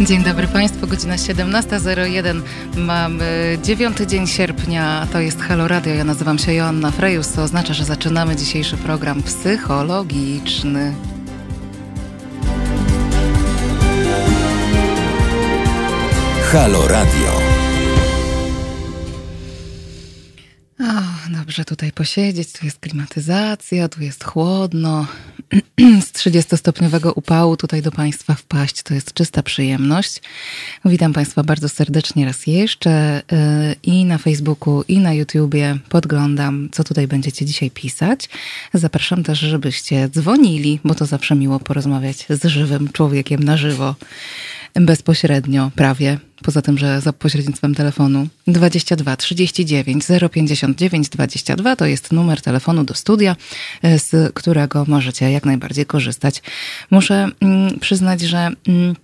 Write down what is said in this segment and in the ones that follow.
Dzień dobry Państwu, godzina 17.01. Mamy dziewiąty dzień sierpnia, to jest Halo Radio. Ja nazywam się Joanna Frejus, co oznacza, że zaczynamy dzisiejszy program psychologiczny. Halo Radio. Dobrze tutaj posiedzieć, tu jest klimatyzacja, tu jest chłodno. Z 30-stopniowego upału tutaj do Państwa wpaść to jest czysta przyjemność. Witam Państwa bardzo serdecznie raz jeszcze yy, i na Facebooku, i na YouTubie. Podglądam, co tutaj będziecie dzisiaj pisać. Zapraszam też, żebyście dzwonili, bo to zawsze miło porozmawiać z żywym człowiekiem na żywo bezpośrednio prawie, poza tym, że za pośrednictwem telefonu 22 39 059 22 to jest numer telefonu do studia, z którego możecie jak najbardziej korzystać. Muszę mm, przyznać, że mm,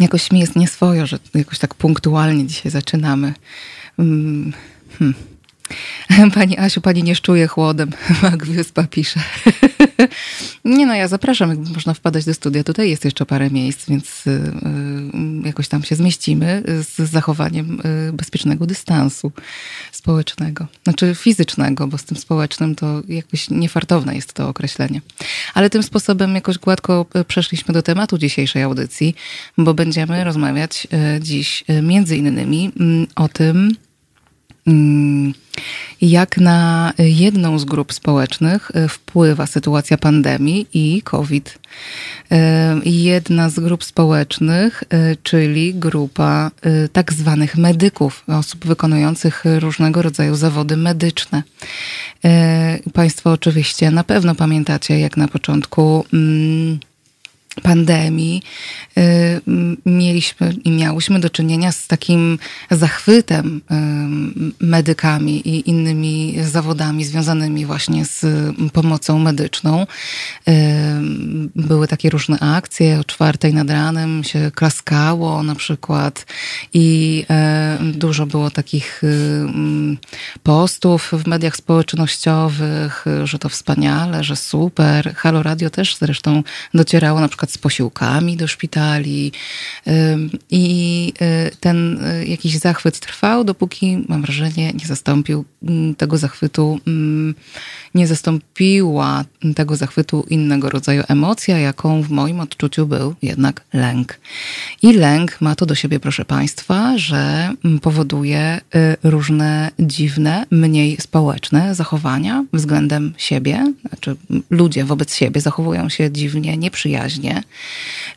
jakoś mi jest nieswojo, że jakoś tak punktualnie dzisiaj zaczynamy. Mm, hmm. Pani Asiu, pani nie szczuje chłodem. Mag Wyspa pisze. nie no, ja zapraszam, jakby można wpadać do studia. Tutaj jest jeszcze parę miejsc, więc y, y, jakoś tam się zmieścimy z zachowaniem y, bezpiecznego dystansu społecznego. Znaczy fizycznego, bo z tym społecznym to jakoś niefartowne jest to określenie. Ale tym sposobem jakoś gładko przeszliśmy do tematu dzisiejszej audycji, bo będziemy rozmawiać dziś między innymi mm, o tym, jak na jedną z grup społecznych e, wpływa sytuacja pandemii i COVID. E, jedna z grup społecznych, e, czyli grupa tak zwanych medyków, osób wykonujących różnego rodzaju zawody medyczne. Państwo oczywiście na pewno pamiętacie, jak na początku. Pandemii y, mieliśmy i miałyśmy do czynienia z takim zachwytem y, medykami i innymi zawodami związanymi właśnie z pomocą medyczną. Y, były takie różne akcje, o czwartej nad ranem się klaskało na przykład i dużo było takich postów w mediach społecznościowych, że to wspaniale, że super. Halo Radio też zresztą docierało na przykład przykład z posiłkami do szpitali. I y, ten y, jakiś zachwyt trwał, dopóki, mam wrażenie, nie zastąpił mm, tego zachwytu, mm, nie zastąpiła tego zachwytu innego rodzaju emocja, jaką w moim odczuciu był jednak lęk. I lęk ma to do siebie, proszę Państwa, że mm, powoduje y, różne dziwne, mniej społeczne zachowania względem siebie, znaczy ludzie wobec siebie zachowują się dziwnie, nieprzyjaźnie,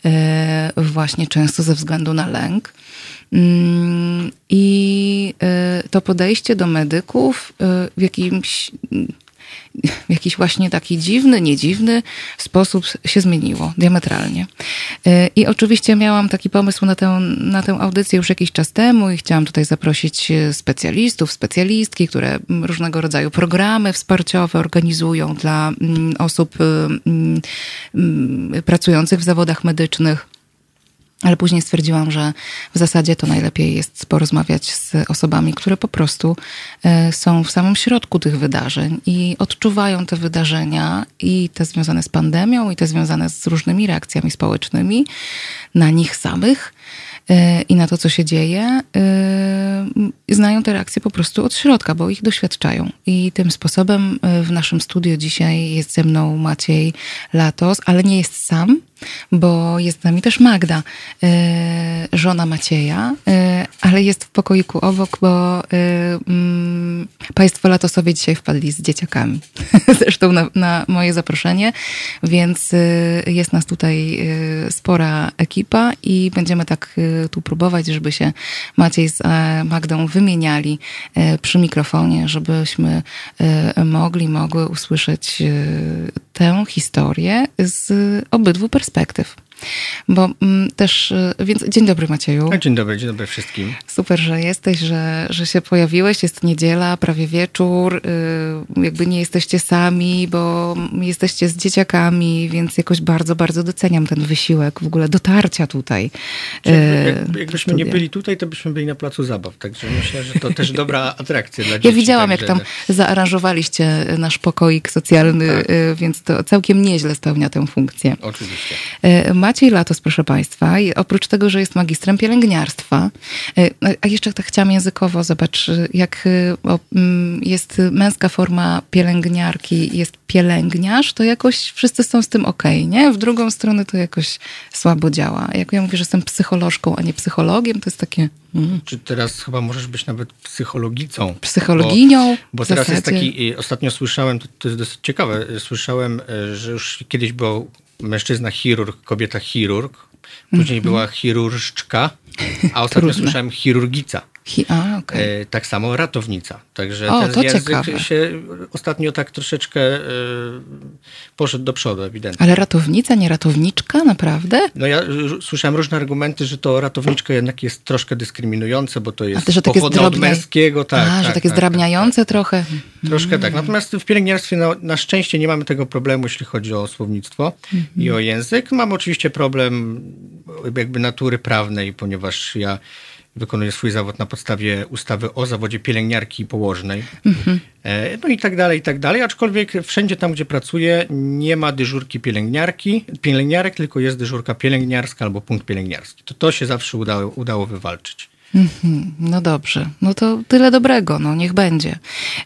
E, właśnie często ze względu na lęk. Mm, I e, to podejście do medyków e, w jakimś jakiś właśnie taki dziwny, niedziwny sposób się zmieniło diametralnie. I oczywiście miałam taki pomysł na tę, na tę audycję już jakiś czas temu i chciałam tutaj zaprosić specjalistów, specjalistki, które różnego rodzaju programy wsparciowe organizują dla mm, osób mm, mm, pracujących w zawodach medycznych ale później stwierdziłam, że w zasadzie to najlepiej jest porozmawiać z osobami, które po prostu e, są w samym środku tych wydarzeń i odczuwają te wydarzenia i te związane z pandemią, i te związane z różnymi reakcjami społecznymi na nich samych e, i na to, co się dzieje, e, znają te reakcje po prostu od środka, bo ich doświadczają. I tym sposobem w naszym studiu dzisiaj jest ze mną Maciej Latos, ale nie jest sam, bo jest z nami też Magda, e, żona Macieja, e, ale jest w pokoiku obok, bo e, mm, Państwo latosowie dzisiaj wpadli z dzieciakami. Zresztą na, na, moje zaproszenie, więc jest nas tutaj spora ekipa i będziemy tak tu próbować, żeby się Maciej z Magdą wymieniali przy mikrofonie, żebyśmy mogli, mogły usłyszeć tę historię z obydwu perspektyw. perspective. Bo mm, też, y, więc dzień dobry Macieju. Dzień dobry, dzień dobry wszystkim. Super, że jesteś, że, że się pojawiłeś. Jest niedziela, prawie wieczór. Y, jakby nie jesteście sami, bo jesteście z dzieciakami, więc jakoś bardzo, bardzo doceniam ten wysiłek w ogóle dotarcia tutaj. Jak, y, jakbyśmy nie byli tutaj, to byśmy byli na placu zabaw. Także myślę, że to też dobra atrakcja dla dzieci. Ja widziałam, jak tam zaaranżowaliście nasz pokoik socjalny, tak. więc to całkiem nieźle spełnia tę funkcję. Oczywiście. Maciej Latos, proszę Państwa, oprócz tego, że jest magistrem pielęgniarstwa, a jeszcze tak chciałam językowo, zobacz, jak mm, jest męska forma pielęgniarki, jest pielęgniarz, to jakoś wszyscy są z tym okej, okay, nie? W drugą stronę to jakoś słabo działa. Jak ja mówię, że jestem psycholożką, a nie psychologiem, to jest takie... Mm. Czy teraz chyba możesz być nawet psychologicą? Psychologinią? Bo, bo teraz jest taki, ostatnio słyszałem, to, to jest dosyć ciekawe, słyszałem, że już kiedyś był mężczyzna chirurg, kobieta chirurg, później -hmm. była chirurżczka, a ostatnio słyszałem chirurgica. A, okay. E, tak samo ratownica. Także o, ten język ciekawe. się ostatnio tak troszeczkę e, poszedł do przodu, ewidentnie. Ale ratownica, nie ratowniczka, naprawdę? No ja słyszałem różne argumenty, że to ratowniczka jednak jest troszkę dyskryminujące, bo to jest że takie od męskiego. Tak, a, tak, że takie tak, zdrabniające tak, trochę. Troszkę mm. tak. Natomiast w pielęgniarstwie na, na, szczęście nie mamy tego problemu, jeśli chodzi o słownictwo mm -hmm. i o język. Mam oczywiście problem jakby natury prawnej, ponieważ ja wykonuje swój zawód na podstawie ustawy o zawodzie pielęgniarki i położnej. Mhm. E, no i tak dalej, i tak dalej. Aczkolwiek wszędzie tam, gdzie pracuję, nie ma dyżurki pielęgniarki, pielęgniarek, tylko jest dyżurka pielęgniarska albo punkt pielęgniarski. To, to się zawsze udało, udało wywalczyć. Mhm. No dobrze, no to tyle dobrego, no niech będzie.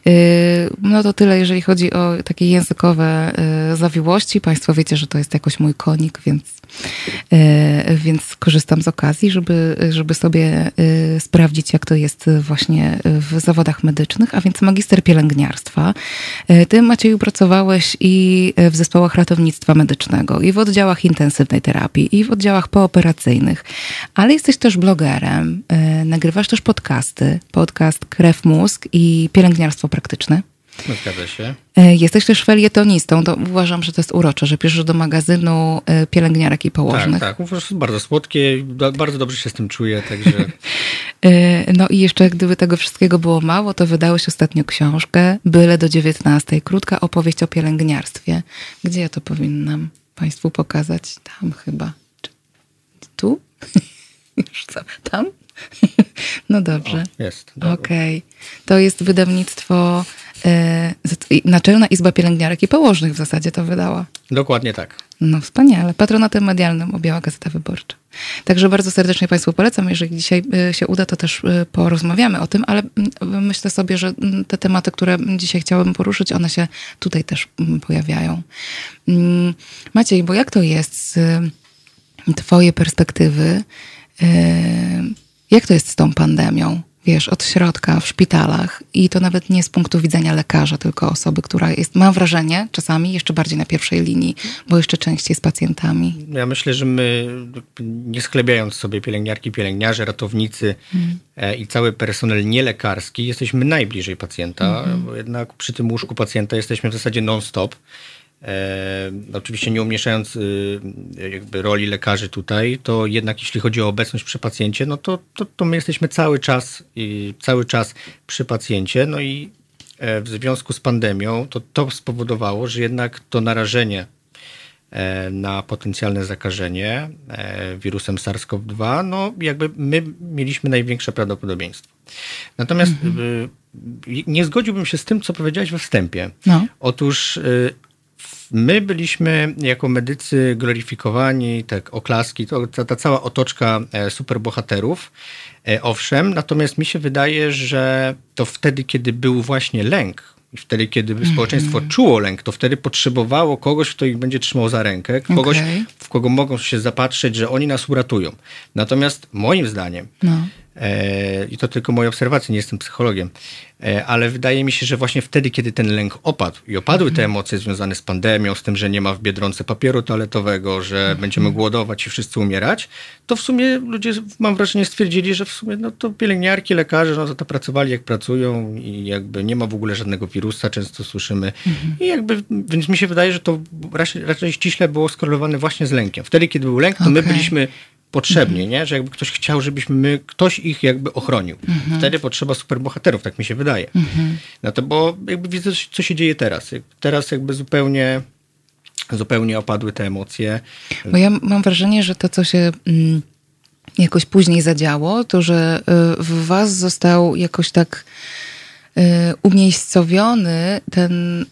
Y, no to tyle, jeżeli chodzi o takie językowe y, zawiłości. Państwo wiecie, że to jest jakoś mój konik, więc, więc korzystam z okazji, żeby, żeby sobie sprawdzić, jak to jest właśnie w zawodach medycznych, a więc magister pielęgniarstwa. Ty, Macieju, pracowałeś i w zespołach ratownictwa medycznego, i w oddziałach intensywnej terapii, i w oddziałach pooperacyjnych, ale jesteś też blogerem nagrywasz też podcasty. Podcast Krew Mózg i Pielęgniarstwo Praktyczne. No, zgadza się. E, jesteś też felietonistą. To uważam, że to jest urocze, że piszesz do magazynu e, pielęgniarek i położnych. Tak, tak. Bardzo słodkie. Bardzo dobrze się z tym czuję, także... E, no i jeszcze gdyby tego wszystkiego było mało, to wydałeś ostatnio książkę Byle do dziewiętnastej. Krótka opowieść o pielęgniarstwie. Gdzie ja to powinnam Państwu pokazać? Tam chyba. Tu? Już co? Tam? No dobrze. O, jest. Okej. Okay. To jest wydawnictwo Naczelna Izba Pielęgniarek i Położnych w zasadzie to wydała. Dokładnie tak. No wspaniale. Patronatem medialnym objęła Gazeta Wyborcza. Także bardzo serdecznie Państwu polecam. Jeżeli dzisiaj e, się uda, to też e, porozmawiamy o tym, ale mm, myślę sobie, że mm, te tematy, które dzisiaj chciałabym poruszyć, one się tutaj też mm, pojawiają. Maciej, bo jak to jest z Twojej perspektywy? Jak to jest z tą pandemią? Wiesz, od środka w szpitalach i to nawet nie z punktu widzenia lekarza, tylko osoby, która jest, mam wrażenie, czasami jeszcze bardziej na pierwszej linii, bo jeszcze częściej z pacjentami. Ja myślę, że my, nie sklebiając sobie pielęgniarki, pielęgniarze, ratownicy hmm. i cały personel nielekarski, jesteśmy najbliżej pacjenta, hmm. bo jednak przy tym łóżku pacjenta jesteśmy w zasadzie non-stop. E, oczywiście nie umieszczając y, jakby roli lekarzy tutaj, to jednak jeśli chodzi o obecność przy pacjencie, no to, to, to my jesteśmy cały czas, i cały czas przy pacjencie, no i e, w związku z pandemią to to spowodowało, że jednak to narażenie e, na potencjalne zakażenie e, wirusem SARS-CoV-2, no jakby my mieliśmy największe prawdopodobieństwo. Natomiast mhm. nie zgodziłbym się z tym, co powiedziałeś we wstępie. No. Otóż y, My byliśmy jako medycy gloryfikowani, tak oklaski, to ta, ta cała otoczka e, superbohaterów. E, owszem, natomiast mi się wydaje, że to wtedy, kiedy był właśnie lęk, i wtedy, kiedy mm -hmm. społeczeństwo czuło lęk, to wtedy potrzebowało kogoś, kto ich będzie trzymał za rękę, kogoś, okay. w kogo mogą się zapatrzeć, że oni nas uratują. Natomiast moim zdaniem, no. E, I to tylko moje obserwacje, nie jestem psychologiem, e, ale wydaje mi się, że właśnie wtedy, kiedy ten lęk opadł i opadły te mhm. emocje związane z pandemią, z tym, że nie ma w Biedronce papieru toaletowego, że mhm. będziemy głodować i wszyscy umierać, to w sumie ludzie, mam wrażenie, stwierdzili, że w sumie no to pielęgniarki, lekarze, no to, to pracowali jak pracują i jakby nie ma w ogóle żadnego wirusa, często słyszymy. Mhm. I jakby, więc mi się wydaje, że to raczej, raczej ściśle było skorelowane właśnie z lękiem. Wtedy, kiedy był lęk, to okay. my byliśmy potrzebnie, nie? że jakby ktoś chciał, żebyśmy my, ktoś ich jakby ochronił. Mhm. Wtedy potrzeba superbohaterów, tak mi się wydaje. Mhm. No to bo jakby widzę, co się dzieje teraz. Teraz jakby zupełnie zupełnie opadły te emocje. Bo ja mam wrażenie, że to, co się mm, jakoś później zadziało, to, że y, w was został jakoś tak y, umiejscowiony ten y,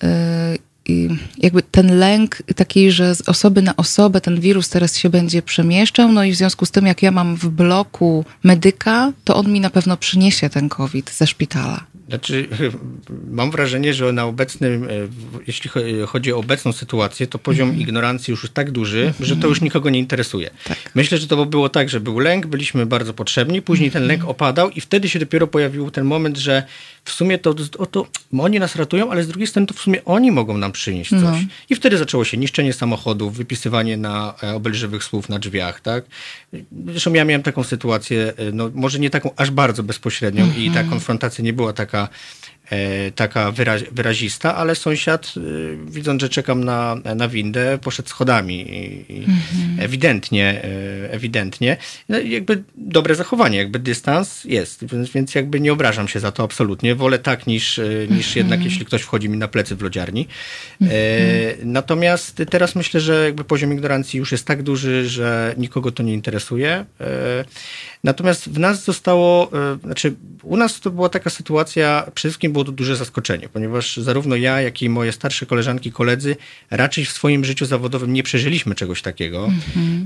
jakby ten lęk taki, że z osoby na osobę ten wirus teraz się będzie przemieszczał, no i w związku z tym, jak ja mam w bloku medyka, to on mi na pewno przyniesie ten COVID ze szpitala. Znaczy, mam wrażenie, że na obecnym, e, jeśli chodzi o obecną sytuację, to poziom mm. ignorancji już jest tak duży, mm. że to już nikogo nie interesuje. Tak. Myślę, że to było tak, że był lęk, byliśmy bardzo potrzebni, później ten lęk opadał i wtedy się dopiero pojawił ten moment, że w sumie to, o to oni nas ratują, ale z drugiej strony to w sumie oni mogą nam przynieść coś. No. I wtedy zaczęło się niszczenie samochodów, wypisywanie na e, obelżywych słów na drzwiach, tak? Zresztą ja miałem taką sytuację, e, no może nie taką aż bardzo bezpośrednią i ta mhm. konfrontacja nie była taka E, taka wyrazista, ale sąsiad, e, widząc, że czekam na, na windę, poszedł schodami. I, mhm. Ewidentnie, e, ewidentnie. No, jakby dobre zachowanie, jakby dystans jest, więc, więc jakby nie obrażam się za to absolutnie. Wolę tak niż, niż mhm. jednak jeśli ktoś wchodzi mi na plecy w lodziarni. Mhm. Natomiast teraz myślę, że jakby poziom ignorancji już jest tak duży, że nikogo to nie interesuje. Natomiast w nas zostało, znaczy u nas to była taka sytuacja, przede wszystkim było to duże zaskoczenie, ponieważ zarówno ja, jak i moje starsze koleżanki, koledzy raczej w swoim życiu zawodowym nie przeżyliśmy czegoś takiego. Mhm.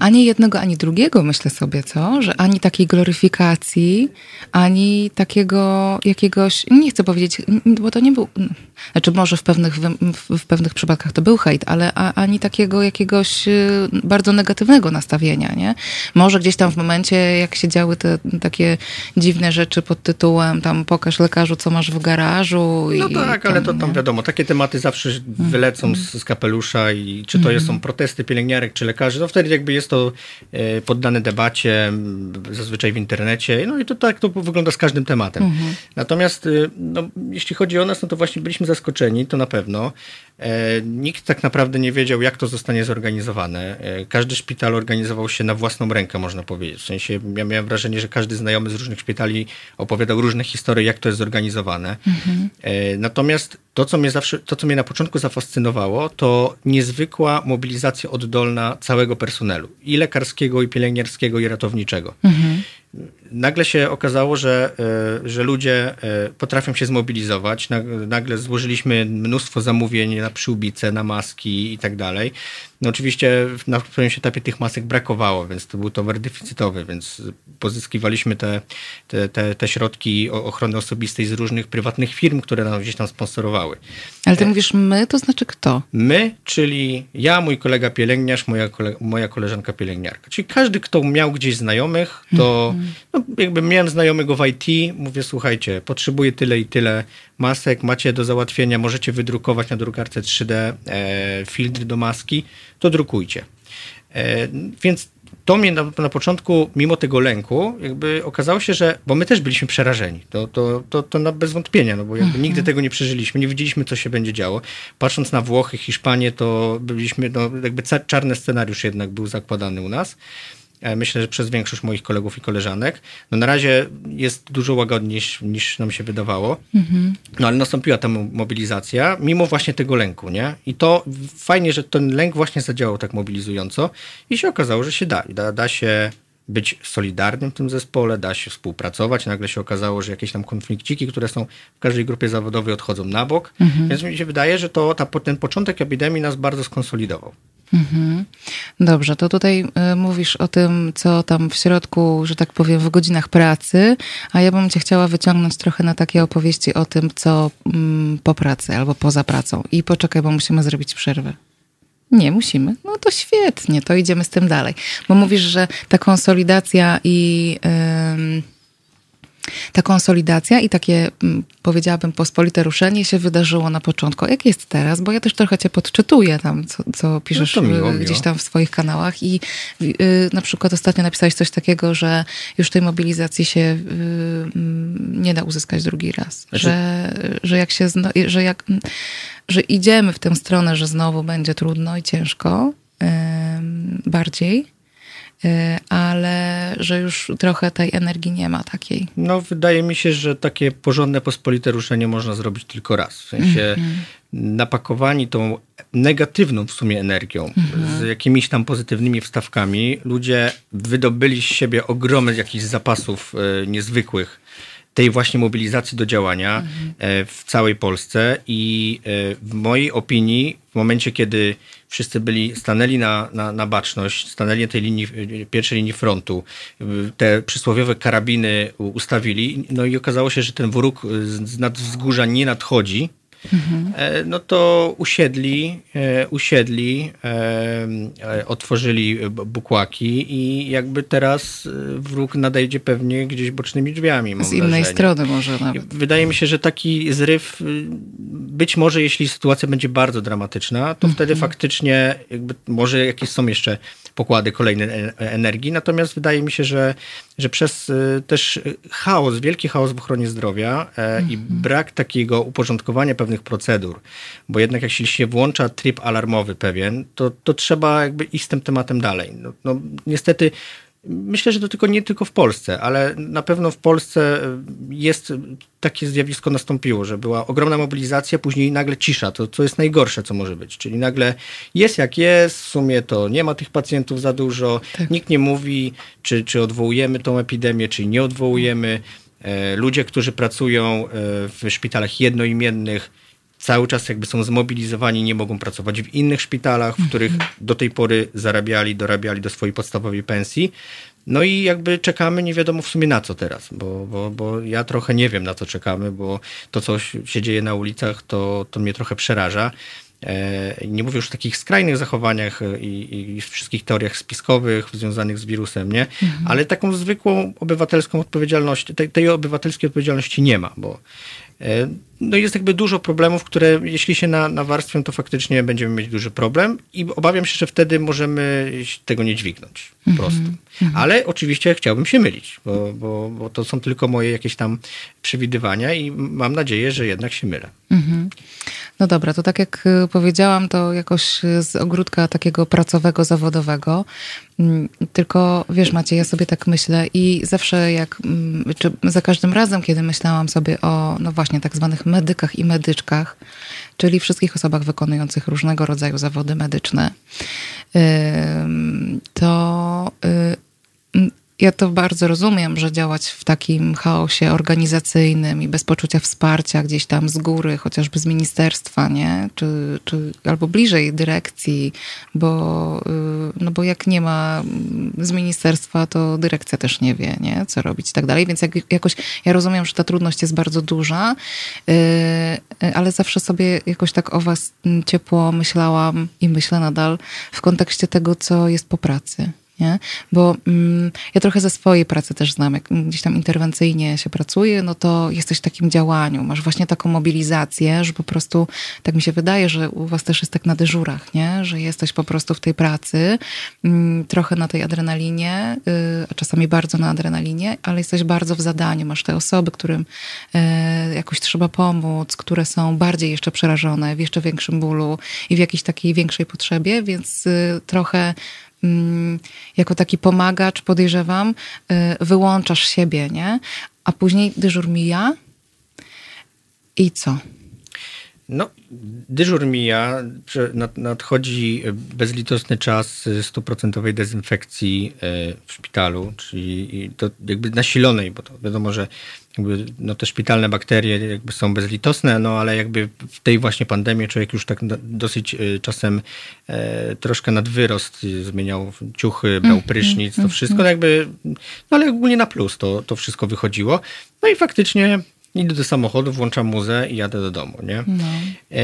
Ani jednego, ani drugiego, myślę sobie, co? Że ani takiej gloryfikacji, ani takiego jakiegoś, nie chcę powiedzieć, bo to nie był, znaczy może w pewnych, w pewnych przypadkach to był hejt, ale ani takiego jakiegoś y, bardzo negatywnego nastawienia, nie? Może gdzieś tam w momencie, jak się działy te takie dziwne rzeczy pod tytułem tam pokaż lekarzu, co masz w garażu. No tak, ale to tam wiadomo, takie tematy zawsze wylecą z, z kapelusza i czy to mhm. są protesty pielęgniarek czy lekarzy, no wtedy jakby jest to e, poddane debacie, zazwyczaj w internecie, no i to tak to wygląda z każdym tematem. Mhm. Natomiast y, no, jeśli chodzi o nas, no to właśnie byliśmy zaskoczeni, to na pewno. E, nikt tak naprawdę nie wiedział, jak to zostanie zorganizowane. E, każdy szpital organizował się na własną rękę, można powiedzieć. W sensie ja miałem wrażenie, że każdy znajomy z różnych szpitali opowiadał różne historie, jak to jest zorganizowane. Mhm. E, natomiast to, co mnie zawsze, to, co mnie na początku zafascynowało, to niezwykła mobilizacja oddolna całego personelu. I lekarskiego, i pielęgniarskiego, i ratowniczego. Mhm nagle się okazało, że, e, że ludzie e, potrafią się zmobilizować. Nagle złożyliśmy mnóstwo zamówień na przyłbice, na maski i tak dalej. No oczywiście na którymś etapie tych masek brakowało, więc to był towar deficytowy, więc pozyskiwaliśmy te, te, te, te środki ochrony osobistej z różnych prywatnych firm, które nam gdzieś tam sponsorowały. Ale ty e, mówisz my, to znaczy kto? My, czyli ja, mój kolega pielęgniarz, moja, kole, moja koleżanka pielęgniarka. Czyli każdy, kto miał gdzieś znajomych, to mm -hmm. no, jakby miałem znajomego w IT, mówię, słuchajcie, potrzebuję tyle i tyle masek, macie do załatwienia, możecie wydrukować na drukarce 3D e, filtry do maski, to drukujcie. E, więc to mnie na, na, początku, mimo tego lęku, jakby okazało się, że, bo my też byliśmy przerażeni, to, to, to, to na bez wątpienia, no bo jakby mhm. nigdy tego nie przeżyliśmy, nie widzieliśmy, co się będzie działo. Patrząc na Włochy, Hiszpanię, to byliśmy, no jakby czarny scenariusz jednak był zakładany u nas. E, myślę, że przez większość moich kolegów i koleżanek. No na razie jest dużo łagodniej niż, niż nam się wydawało. Mhm. No ale nastąpiła ta mobilizacja, mimo właśnie tego lęku, nie? I to fajnie, że ten lęk właśnie zadziałał tak mobilizująco i się okazało, że się da. Da, da się być solidarnym w tym zespole, da się współpracować. Nagle się okazało, że jakieś tam konflikciki, które są w każdej grupie zawodowej odchodzą na bok. Mhm. Więc mi się wydaje, że to ta, ten początek epidemii nas bardzo skonsolidował. Mhm. Dobrze, to tutaj y, mówisz o tym, co tam w środku, że tak powiem, w godzinach pracy, a ja bym cię chciała wyciągnąć trochę na takie opowieści o tym, co mm, po pracy albo poza pracą. I poczekaj, bo musimy zrobić przerwę. Nie, musimy. No to świetnie, to idziemy z tym dalej. Bo mówisz, że ta konsolidacja i... Yy, ta konsolidacja i takie, mm, powiedziałabym, pospolite ruszenie się wydarzyło na początku. Jak jest teraz? Bo ja też trochę cię podczytuję tam, co, co piszesz no miło, gdzieś miło. tam w swoich kanałach i yy, na przykład ostatnio napisałeś coś takiego, że już tej mobilizacji się yy, nie da uzyskać drugi raz. Znaczy... Że, że jak się, że jak, że idziemy w tę stronę, że znowu będzie trudno i ciężko, yy, bardziej, ale że już trochę tej energii nie ma takiej. No, wydaje mi się, że takie porządne, pospolite ruszenie można zrobić tylko raz. W sensie mm -hmm. napakowani tą negatywną w sumie energią, mm -hmm. z jakimiś tam pozytywnymi wstawkami, ludzie wydobyli z siebie ogromy jakichś zapasów y, niezwykłych tej właśnie mobilizacji do działania mhm. w całej Polsce i w mojej opinii w momencie, kiedy wszyscy byli, stanęli na, na, na baczność, stanęli na tej linii, pierwszej linii frontu, te przysłowiowe karabiny ustawili, no i okazało się, że ten wróg z nad wzgórza nie nadchodzi, mhm. no to usiedli, e, usiedli, e, otworzyli bukłaki i jakby teraz wróg nadejdzie pewnie gdzieś bocznymi drzwiami. Z innej wrażenie. strony może nawet. Wydaje mi się, że taki zryw, być może jeśli sytuacja będzie bardzo dramatyczna, to mhm. wtedy faktycznie jakby może jakieś są jeszcze pokłady kolejnej energii, natomiast wydaje mi się, że, że przez też chaos, wielki chaos w ochronie zdrowia mhm. i brak takiego uporządkowania pewnych pewnych procedur, bo jednak jak się włącza tryb alarmowy pewien, to, to trzeba jakby iść z tym tematem dalej. No, no, niestety Myślę, że to tylko nie tylko w Polsce, ale na pewno w Polsce jest takie zjawisko nastąpiło, że była ogromna mobilizacja, później nagle cisza, to co jest najgorsze, co może być. Czyli nagle jest jak jest, w sumie to nie ma tych pacjentów za dużo, tak. nikt nie mówi, czy, czy odwołujemy tą epidemię, czy nie odwołujemy. E, ludzie, którzy pracują e, w szpitalach jednoimiennych, cały czas jakby są zmobilizowani, nie mogą pracować w innych szpitalach, w których mhm. do tej pory zarabiali, dorabiali do swojej podstawowej pensji. No i jakby czekamy, nie wiadomo w sumie na co teraz, bo, bo, bo ja trochę nie wiem na co czekamy, bo to, co się dzieje na ulicach, to, to mnie trochę przeraża. E, nie mówię już o takich skrajnych zachowaniach i, i wszystkich teoriach spiskowych związanych z wirusem, nie? Mhm. Ale taką zwykłą obywatelską odpowiedzialność, tej, tej obywatelskiej odpowiedzialności nie ma, bo E, no jest jakby dużo problemów, które jeśli się na, nawarstwią, to faktycznie będziemy mieć duży problem i obawiam się, że wtedy możemy tego nie dźwignąć po mhm. prostu. -hmm. Ale oczywiście chciałbym się mylić, bo, bo, bo, to są tylko moje jakieś tam przewidywania i mam nadzieję, że jednak się mylę. -hmm. No dobra, to tak jak y, powiedziałam, to jakoś z ogródka takiego pracowego, zawodowego. Mm, tylko wiesz, Macie, ja sobie tak myślę i zawsze jak, mm, czy za każdym razem, kiedy myślałam sobie o, no właśnie, tak zwanych medykach i medyczkach, czyli wszystkich osobach wykonujących różnego rodzaju zawody medyczne, to y, ja to bardzo rozumiem, że działać w takim chaosie organizacyjnym i bez poczucia wsparcia gdzieś tam z góry, chociażby z ministerstwa, nie? Czy, czy, albo bliżej dyrekcji, bo, y, no bo jak nie ma z ministerstwa, to dyrekcja też nie wie, nie? co robić i tak dalej. Więc jak, jakoś ja rozumiem, że ta trudność jest bardzo duża, y, y, ale zawsze sobie jakoś tak o was ciepło myślałam i myślę nadal w kontekście tego, co jest po pracy nie? Bo mm, ja trochę ze swojej pracy też znam, jak gdzieś tam interwencyjnie się pracuje, no to jesteś w takim działaniu, masz właśnie taką mobilizację, że po prostu, tak mi się wydaje, że u was też jest tak na dyżurach, nie? Że jesteś po prostu w tej pracy, mm, trochę na tej adrenalinie, y, a czasami bardzo na adrenalinie, ale jesteś bardzo w zadaniu, masz te osoby, którym y, jakoś trzeba pomóc, które są bardziej jeszcze przerażone, w jeszcze większym bólu i w jakiejś takiej większej potrzebie, więc y, trochę jako taki pomagacz, podejrzewam, y, wyłączasz siebie, nie? A później dyżur mija i co? No, dyżur mija, nadchodzi bezlitosny czas stuprocentowej dezynfekcji e, w szpitalu, czyli to jakby nasilonej, bo to wiadomo, że jakby, no te szpitalne bakterie jakby są bezlitosne, no ale jakby w tej właśnie pandemii człowiek już tak dosyć e, czasem e, troszkę nad wyrost zmieniał ciuchy, brał mm, prysznic, to mm, wszystko mm. jakby, no ale ogólnie na plus to, to wszystko wychodziło. No i faktycznie Idę do samochodu, włączam muzę i jadę do domu, nie? No. E,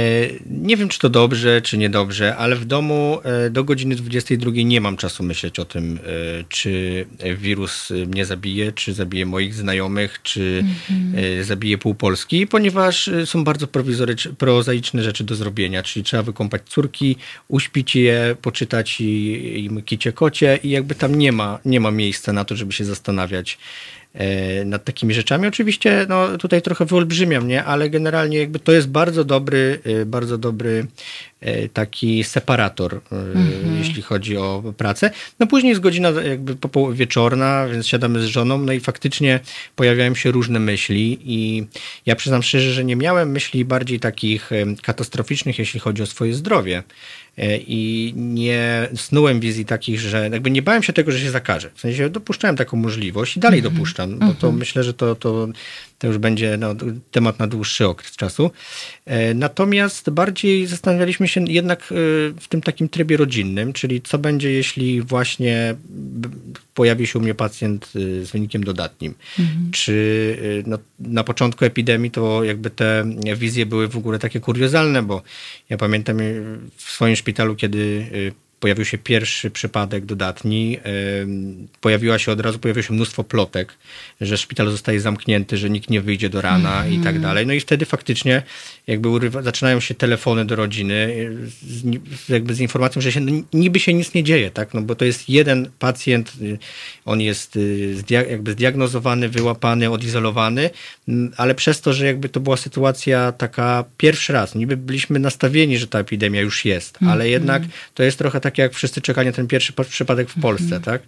nie wiem, czy to dobrze, czy niedobrze, ale w domu e, do godziny 22 nie mam czasu myśleć o tym, e, czy wirus mnie zabije, czy zabije moich znajomych, czy mm-hmm. zabije pół Polski, ponieważ są bardzo prozaiczne rzeczy do zrobienia, czyli trzeba wykąpać córki, uśpić je, poczytać im kicie kocie i jakby tam nie ma, nie ma miejsca na to, żeby się zastanawiać, nad takimi rzeczami. Oczywiście no, tutaj trochę wyolbrzymiam, nie? ale generalnie jakby to jest bardzo dobry, e, bardzo dobry e, taki separator, mhm. jeśli chodzi o pracę. No później jest godzina jakby wieczorna, więc siadamy z żoną, no i faktycznie pojawiają się różne myśli i ja przyznam szczerze, że nie miałem myśli bardziej takich katastroficznych, jeśli chodzi o swoje zdrowie. E, i nie snułem wizji takich, że jakby nie bałem się tego, że się zakażę. W sensie dopuszczałem taką możliwość i dalej mm -hmm. dopuszczam, bo to mm -hmm. myślę, że to, to, to już będzie no, temat na dłuższy okres czasu. E, natomiast bardziej zastanawialiśmy się jednak e, w tym takim trybie rodzinnym, czyli co będzie, jeśli właśnie pojawi się u mnie pacjent z wynikiem dodatnim. -hmm. Czy no, na początku epidemii to jakby te wizje były w ogóle takie kuriozalne, bo ja pamiętam w swoim szpitalu, kiedy pojawił się pierwszy przypadek dodatni, pojawiła się od razu, pojawiło się mnóstwo plotek, że szpital zostaje zamknięty, że nikt nie wyjdzie do rana mm. i tak mhm. dalej. No i wtedy faktycznie jakby urywa, zaczynają się telefony do rodziny z, jakby z informacją, że się, no, niby się nic nie dzieje, tak? No bo to jest jeden pacjent, y, on jest y, jakby zdiagnozowany, wyłapany, odizolowany, ale przez to, że jakby to była sytuacja taka pierwszy raz, niby byliśmy nastawieni, że ta epidemia już jest, ale mm. jednak to jest trochę tak jak wszyscy czekali na ten pierwszy przypadek w Polsce, mm. tak?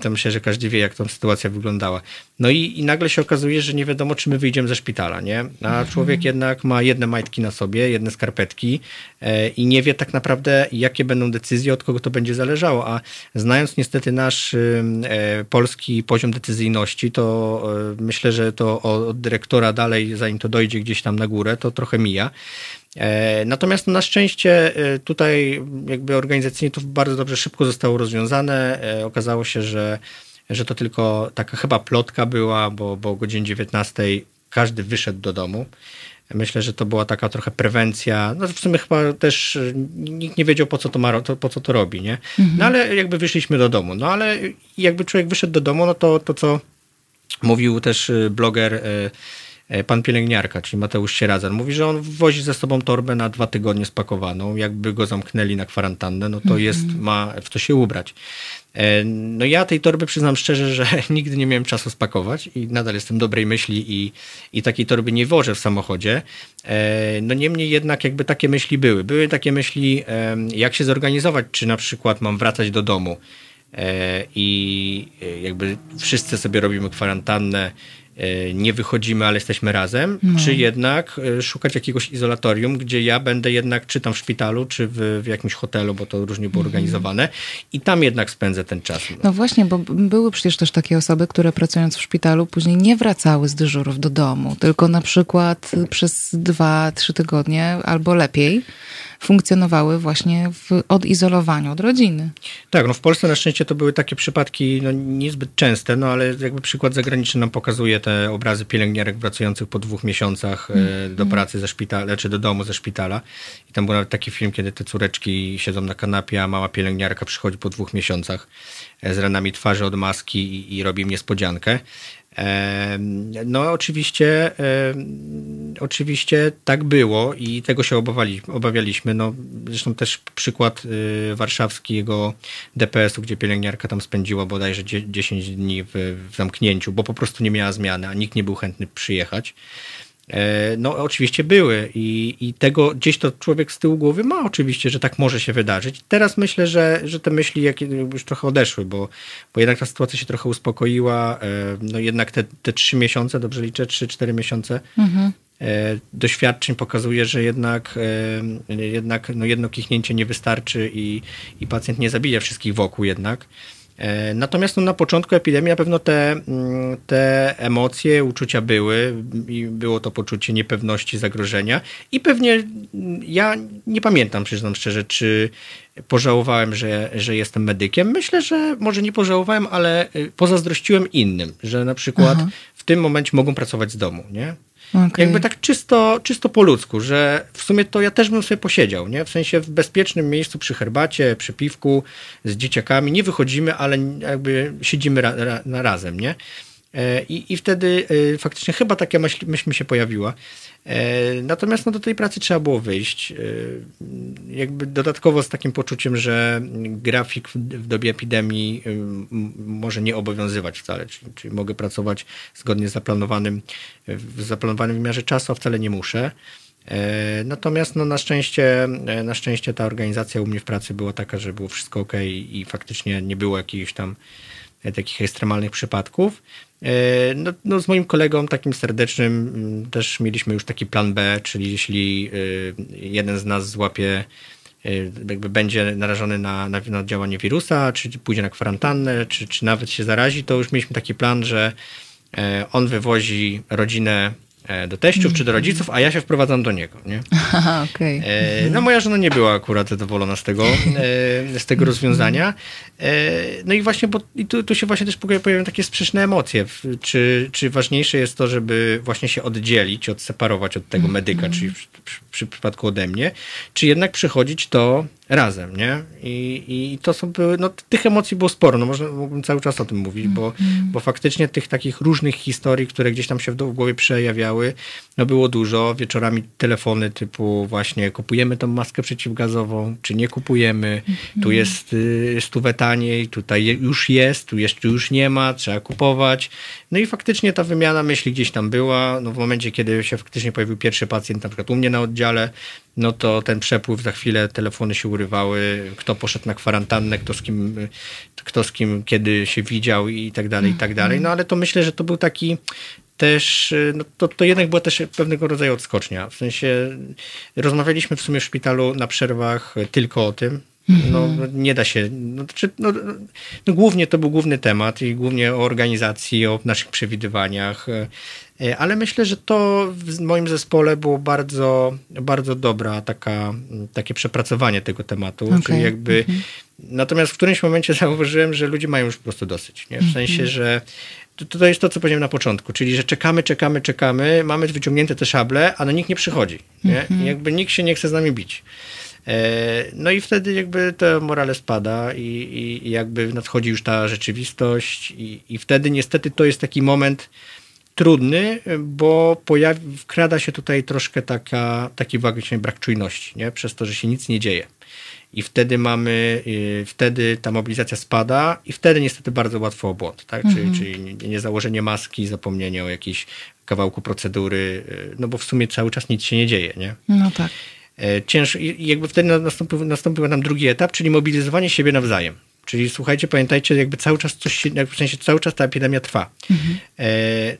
to myślę, że każdy wie, jak tą sytuacja wyglądała. No i, i nagle się okazuje, że nie wiadomo, czy my wyjdziemy ze szpitala, nie? A mhm. człowiek jednak ma jedne majtki na sobie, jedne skarpetki e, i nie wie tak naprawdę, jakie będą decyzje, od kogo to będzie zależało. A znając niestety nasz e, polski poziom decyzyjności, to e, myślę, że to od dyrektora dalej, zanim to dojdzie gdzieś tam na górę, to trochę mija. E, natomiast na szczęście e, tutaj jakby organizacyjnie to bardzo dobrze szybko zostało rozwiązane. E, okazało się, że, że to tylko taka chyba plotka była, bo, bo o godzinie 19 każdy wyszedł do domu. Myślę, że to była taka trochę prewencja. No w sumie chyba też nikt nie wiedział, po co to, ma, to, po co to robi, nie? Mhm. No ale jakby wyszliśmy do domu. No ale jakby człowiek wyszedł do domu, no to to, co mówił też bloger pan pielęgniarka, czyli Mateusz Sierazan, mówi, że on wozi ze sobą torbę na dwa tygodnie spakowaną. Jakby go zamknęli na kwarantannę, no to mm -hmm. jest, ma w to się ubrać. E, no ja tej torby przyznam szczerze, że nigdy nie miałem czasu spakować i nadal jestem dobrej myśli i, i takiej torby nie wożę w samochodzie. E, no niemniej jednak jakby takie myśli były. Były takie myśli, jak się zorganizować, czy na przykład mam wracać do domu i jakby wszyscy sobie robimy kwarantannę E, nie wychodzimy, ale jesteśmy razem, no. czy jednak e, szukać jakiegoś izolatorium, gdzie ja będę jednak, czy tam w szpitalu, czy w, w jakimś hotelu, bo to różnie było mhm. organizowane i tam jednak spędzę ten czas. No. no właśnie, bo były przecież też takie osoby, które pracując w szpitalu później nie wracały z dyżurów do domu, tylko na przykład przez dwa, trzy tygodnie albo lepiej funkcjonowały właśnie w odizolowaniu od rodziny. Tak, no w Polsce na szczęście to były takie przypadki no, niezbyt częste, no ale jakby przykład zagraniczny nam pokazuje te obrazy pielęgniarek wracających po dwóch miesiącach mm. do mhm. pracy ze szpitala, czy do domu ze szpitala. I tam był nawet taki film, kiedy te córeczki siedzą na kanapie, a mała pielęgniarka przychodzi po dwóch miesiącach e, z ranami twarzy od maski i, i robi im niespodziankę. No oczywiście, oczywiście tak było i tego się obawiali, obawialiśmy. No, zresztą też przykład y, warszawskiego DPS-u, gdzie pielęgniarka tam spędziła bodajże 10 dni w zamknięciu, bo po prostu nie miała zmiany, a nikt nie był chętny przyjechać. E, no, oczywiście były i, i tego gdzieś to człowiek z tyłu głowy ma oczywiście, że tak może się wydarzyć. Teraz myślę, że, że te myśli już trochę odeszły, bo, bo jednak ta sytuacja się trochę uspokoiła. E, no jednak te, te trzy miesiące, dobrze liczę, trzy, cztery miesiące mhm. E, doświadczeń pokazuje, że jednak, jednak no jedno kichnięcie nie wystarczy i, i pacjent nie zabija wszystkich wokół jednak. E, natomiast no, na początku epidemii na pewno te, mm, te emocje, uczucia były i było to poczucie niepewności, zagrożenia i pewnie mm, ja nie pamiętam, przyznam szczerze, czy pożałowałem, że, że jestem medykiem. Myślę, że może nie pożałowałem, ale y, pozazdrościłem innym, że na przykład Aha. w tym momencie mogą pracować z domu, nie? Okay. Jakby tak czysto, czysto po ludzku, że w sumie to ja też bym sobie posiedział, nie? W sensie w bezpiecznym miejscu przy herbacie, przy piwku z dzieciakami. Nie wychodzimy, ale jakby siedzimy ra, ra, razem, nie? E, I, I wtedy e, faktycznie chyba taka myśl, myśl mi się pojawiła. E, natomiast no, do tej pracy trzeba było wyjść. Jakby dodatkowo z takim poczuciem, że grafik w dobie epidemii może nie obowiązywać wcale. Czyli, czyli mogę pracować zgodnie z zaplanowanym, w zaplanowanym wymiarze czasu, a wcale nie muszę. E, natomiast no, na, szczęście, e, na szczęście ta organizacja u mnie w pracy była taka, że było wszystko ok i faktycznie nie było jakichś tam e, takich ekstremalnych przypadków. No, no, z moim kolegą takim serdecznym mm, też mieliśmy już taki plan B, czyli jeśli jeden z nas złapie, jakby będzie narażony na, na, na działanie wirusa, czy pójdzie na kwarantannę, czy, czy nawet się zarazi, to już mieliśmy taki plan, że on wywozi rodzinę E, do teściów czy do mhm. rodziców, a ja się wprowadzam do niego. Nie? Aha, okay. E, no moja żona nie była akurat zadowolona z tego, e, z tego rozwiązania. No i właśnie, bo i tu, tu się właśnie też pojawiają takie sprzeczne emocje. Czy, czy ważniejsze jest to, żeby właśnie się oddzielić, odseparować od tego medyka, czyli w przypadku ode mnie, czy jednak przychodzić to razem, nie? I, i to są były, no tych emocji było sporo, no można, mógłbym cały czas o tym mówić, bo, mm. bo faktycznie tych takich różnych historii, które gdzieś tam się w, w głowie przejawiały, no było dużo. Wieczorami telefony typu właśnie kupujemy tą maskę przeciwgazową, czy nie kupujemy, tu jest y, stówę taniej, tutaj już jest, tu jeszcze już nie ma, trzeba kupować. No i faktycznie ta wymiana myśli gdzieś tam była, no w momencie, kiedy się faktycznie pojawił pierwszy pacjent, na przykład u mnie na oddziale, no to ten przepływ za chwilę, telefony się urywały, kto poszedł na kwarantannę, kto z kim, kto z kim kiedy się widział i tak dalej, i tak dalej. No ale to myślę, że to był taki też, no to, to jednak była też pewnego rodzaju odskocznia. W sensie rozmawialiśmy w sumie w szpitalu na przerwach tylko o tym, no, nie da się. No, no, no, głównie to był główny temat i głównie o organizacji, o naszych przewidywaniach. E, ale myślę, że to w moim zespole było bardzo, bardzo dobra taka, takie przepracowanie tego tematu. Okay. Czyli jakby, mhm. Natomiast w którymś momencie zauważyłem, że ludzie mają już po prostu dosyć. Nie? W sensie, mhm. że to, to jest to, co powiedziałem na początku, czyli że czekamy, czekamy, czekamy, mamy wyciągnięte te szable, a no nikt nie przychodzi. Nie? Mhm. Jakby nikt się nie chce z nami bić. E, no i wtedy jakby to morale spada i, i, i jakby nadchodzi już ta rzeczywistość i, i wtedy niestety to jest taki moment, trudny, bo pojawi, wkrada się tutaj troszkę taka, taki właśnie brak czujności, nie? przez to, że się nic nie dzieje. I wtedy mamy, y, wtedy ta mobilizacja spada i wtedy niestety bardzo łatwo o błąd, tak? Mhm. Czyli, czyli niezałożenie maski, zapomnienie o jakimś kawałku procedury, y, no bo w sumie cały czas nic się nie dzieje, nie? No tak. E, cięż, i jakby wtedy nastąpił, nastąpił nam drugi etap, czyli mobilizowanie siebie nawzajem. Czyli słuchajcie, pamiętajcie, jakby cały czas coś się, w sensie cały czas ta epidemia trwa. Mhm. E,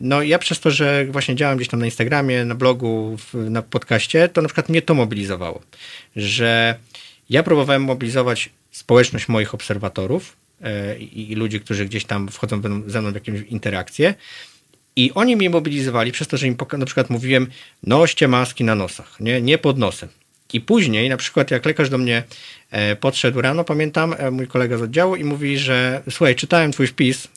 no ja przez to, że właśnie działam gdzieś tam na Instagramie, na blogu, na podcaście, to na przykład mnie to mobilizowało, że ja próbowałem mobilizować społeczność moich obserwatorów e, i, i, ludzi, którzy gdzieś tam wchodzą ze mną w jakieś interakcje i oni mnie mobilizowali przez to, że im na przykład mówiłem noście maski na nosach, nie, nie pod nosem. I później, na przykład, jak lekarz do mnie e, podszedł rano, pamiętam, e, mój kolega z oddziału, i mówi, że słuchaj, czytałem twój wpis,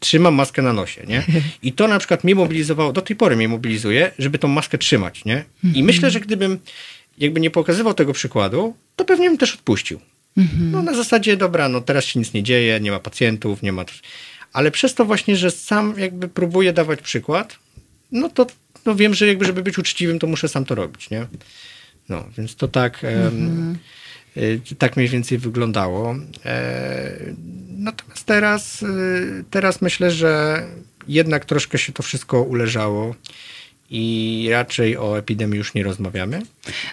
trzymam maskę na nosie, nie? I to na przykład mnie mobilizowało, do tej pory mnie mobilizuje, żeby tą maskę trzymać, nie? I mhm. myślę, że gdybym jakby nie pokazywał tego przykładu, to pewnie bym też odpuścił. Mhm. No na zasadzie, dobra, no teraz się nic nie dzieje, nie ma pacjentów, nie ma... Ale przez to właśnie, że sam jakby próbuję dawać przykład, no to no wiem, że jakby żeby być uczciwym, to muszę sam to robić, nie? No, więc to tak, mhm. tak mniej więcej wyglądało. E, natomiast teraz, y, teraz myślę, że jednak troszkę się to wszystko uleżało i raczej o epidemii już nie rozmawiamy.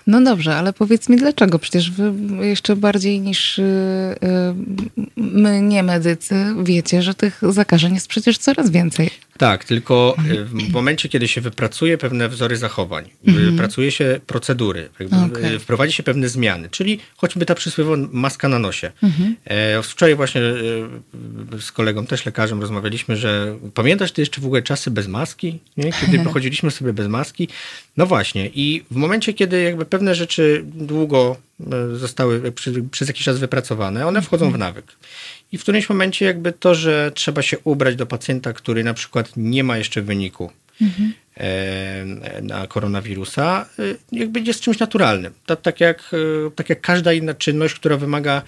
No dobrze, ale powiedz mi dlaczego? Przecież wy jeszcze bardziej niż y, y, my, nie medycy, wiecie, że tych zakażeń jest przecież coraz więcej. Tak, tylko y, w momencie, kiedy się wypracuje pewne wzory zachowań, mhm. wypracuje się procedury, okay. wprowadzi się pewne zmiany, czyli choćby ta przysłowiowa maska na nosie. Mhm. E, wczoraj właśnie z kolegą, też lekarzem, rozmawialiśmy, że pamiętasz ty jeszcze w ogóle czasy bez maski, nie? kiedy pochodziliśmy sobie bez maski? No właśnie i w momencie, kiedy jakby pewne rzeczy długo e, zostały przez jakiś czas wypracowane, one wchodzą w nawyk. I w którymś momencie jakby to, że trzeba się ubrać do pacjenta, który na przykład nie ma jeszcze wyniku mhm. na koronawirusa, e, jakby jest czymś naturalnym. Tak, tak, jak, tak jak każda inna czynność, która wymaga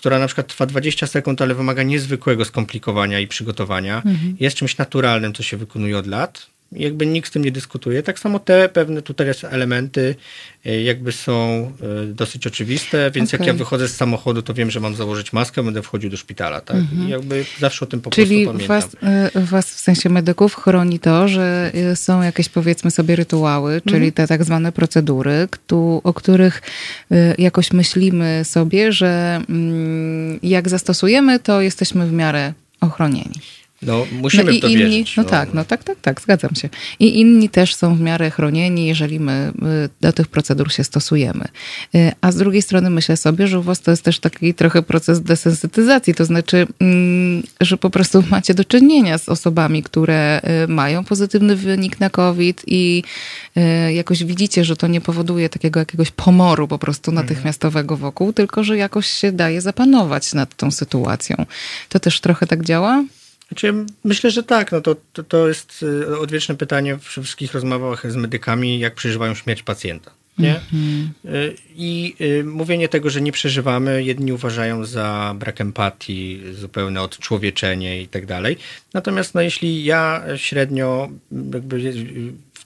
która na przykład trwa 20 sekund, ale wymaga niezwykłego skomplikowania i przygotowania, mhm. jest czymś naturalnym, co się wykonuje od lat, jakby nikt z tym nie dyskutuje. Tak samo te pewne tutaj elementy e, jakby są e, dosyć oczywiste, więc okay. jak ja wychodzę z samochodu, to wiem, że mam założyć maskę, będę wchodził do szpitala, tak? I jakby zawsze o tym po Czyli prostu pamiętam. Was, e, was w sensie medyków chroni to, że są jakieś powiedzmy sobie rytuały, czyli -hmm. te tak zwane procedury, o których jakoś myślimy sobie, że mm, jak zastosujemy, to jesteśmy w miarę ochronieni. No, musimy no i w to inni, wierzyć. No, no tak, no tak, tak, tak, zgadzam się. I inni też są w miarę chronieni, jeżeli my do tych procedur się stosujemy. Y, a z drugiej strony myślę sobie, że u was to jest też taki trochę proces desensytyzacji, to znaczy, mm, że po prostu macie do czynienia z osobami, które y, mają pozytywny wynik na COVID i y, jakoś widzicie, że to nie powoduje takiego jakiegoś pomoru po prostu mhm. natychmiastowego wokół, tylko że jakoś się daje zapanować nad tą sytuacją. To też trochę tak działa? Znaczy, myślę, że tak. No to, to, to jest y, odwieczne pytanie w wszystkich rozmowach z medykami, jak przeżywają śmierć pacjenta. Nie? Mm-hmm. I y, mówienie tego, że nie przeżywamy, jedni uważają za brak empatii, zupełne odczłowieczenie i tak dalej. Natomiast no, jeśli ja średnio jakby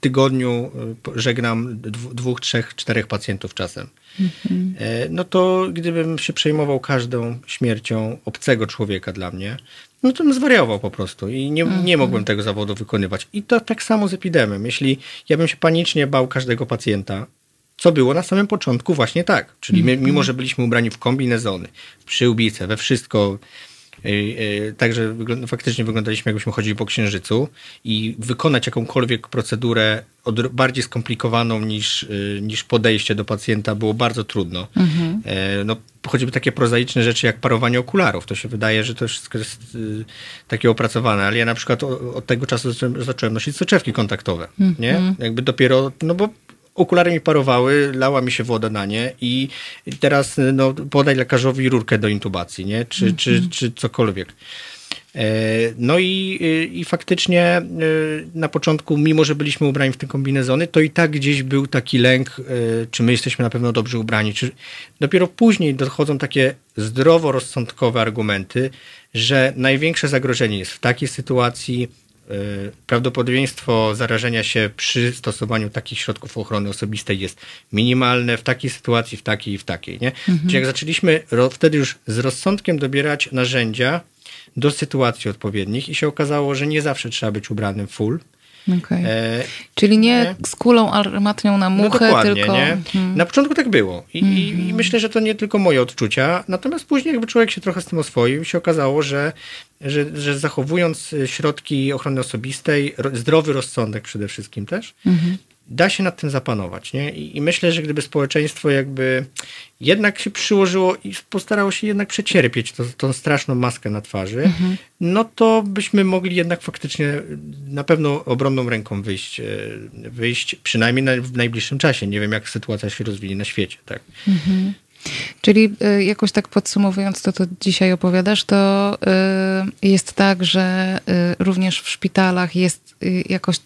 tygodniu żegnam dwóch, trzech, czterech pacjentów czasem, mm-hmm. no to gdybym się przejmował każdą śmiercią obcego człowieka dla mnie, no to bym zwariował po prostu i nie, nie mhm. mogłem tego zawodu wykonywać. I to tak samo z epidemem. Jeśli ja bym się panicznie bał każdego pacjenta, co było na samym początku właśnie tak. Czyli my, mimo, że byliśmy ubrani w kombinezony, w przyłbice, we wszystko, Także faktycznie wyglądaliśmy, jakbyśmy chodzili po księżycu i wykonać jakąkolwiek procedurę bardziej skomplikowaną niż, y, niż podejście do pacjenta było bardzo trudno. Mhm. E, no, choćby takie prozaiczne rzeczy jak parowanie okularów. To się wydaje, że to wszystko jest y, takie opracowane, ale ja na przykład od tego czasu zacząłem, zacząłem nosić soczewki kontaktowe. Mhm. Nie? Jakby dopiero, no bo okulary mi parowały, lała mi się woda na nie i teraz no, podaj lekarzowi rurkę do intubacji, nie? Czy, mm -hmm. czy, czy cokolwiek. E, no i, i faktycznie e, na początku, mimo że byliśmy ubrani w te kombinezony, to i tak gdzieś był taki lęk, e, czy my jesteśmy na pewno dobrze ubrani. Czy dopiero później dochodzą takie zdroworozsądkowe argumenty, że największe zagrożenie jest w takiej sytuacji, prawdopodobieństwo zarażenia się przy stosowaniu takich środków ochrony osobistej jest minimalne w takiej sytuacji, w takiej i w takiej. Nie? Mhm. Czyli jak zaczęliśmy wtedy już z rozsądkiem dobierać narzędzia do sytuacji odpowiednich i się okazało, że nie zawsze trzeba być ubranym full, Okay. E, Czyli nie, nie, z kulą armatnią na no muchę, no tylko... Nie? Hmm. Na początku tak było I, mm. i, mhm. myślę, że to nie tylko moje odczucia, natomiast później jakby człowiek się trochę z tym oswoił się okazało, że, że, że zachowując środki ochrony osobistej, zdrowy rozsądek przede wszystkim też, mm -hmm da się nad tym zapanować. Nie? I, I, myślę, że gdyby społeczeństwo jakby jednak się przyłożyło i postarało się jednak przecierpieć to, tą straszną maskę na twarzy, mhm. no to byśmy mogli jednak faktycznie na pewno obronną ręką wyjść, e, wyjść przynajmniej na, w najbliższym czasie. Nie wiem, jak sytuacja się rozwinie na świecie. Tak? Mhm. Czyli e, jakoś tak podsumowując to, co dzisiaj opowiadasz, to e, jest tak, że również w szpitalach jest jakoś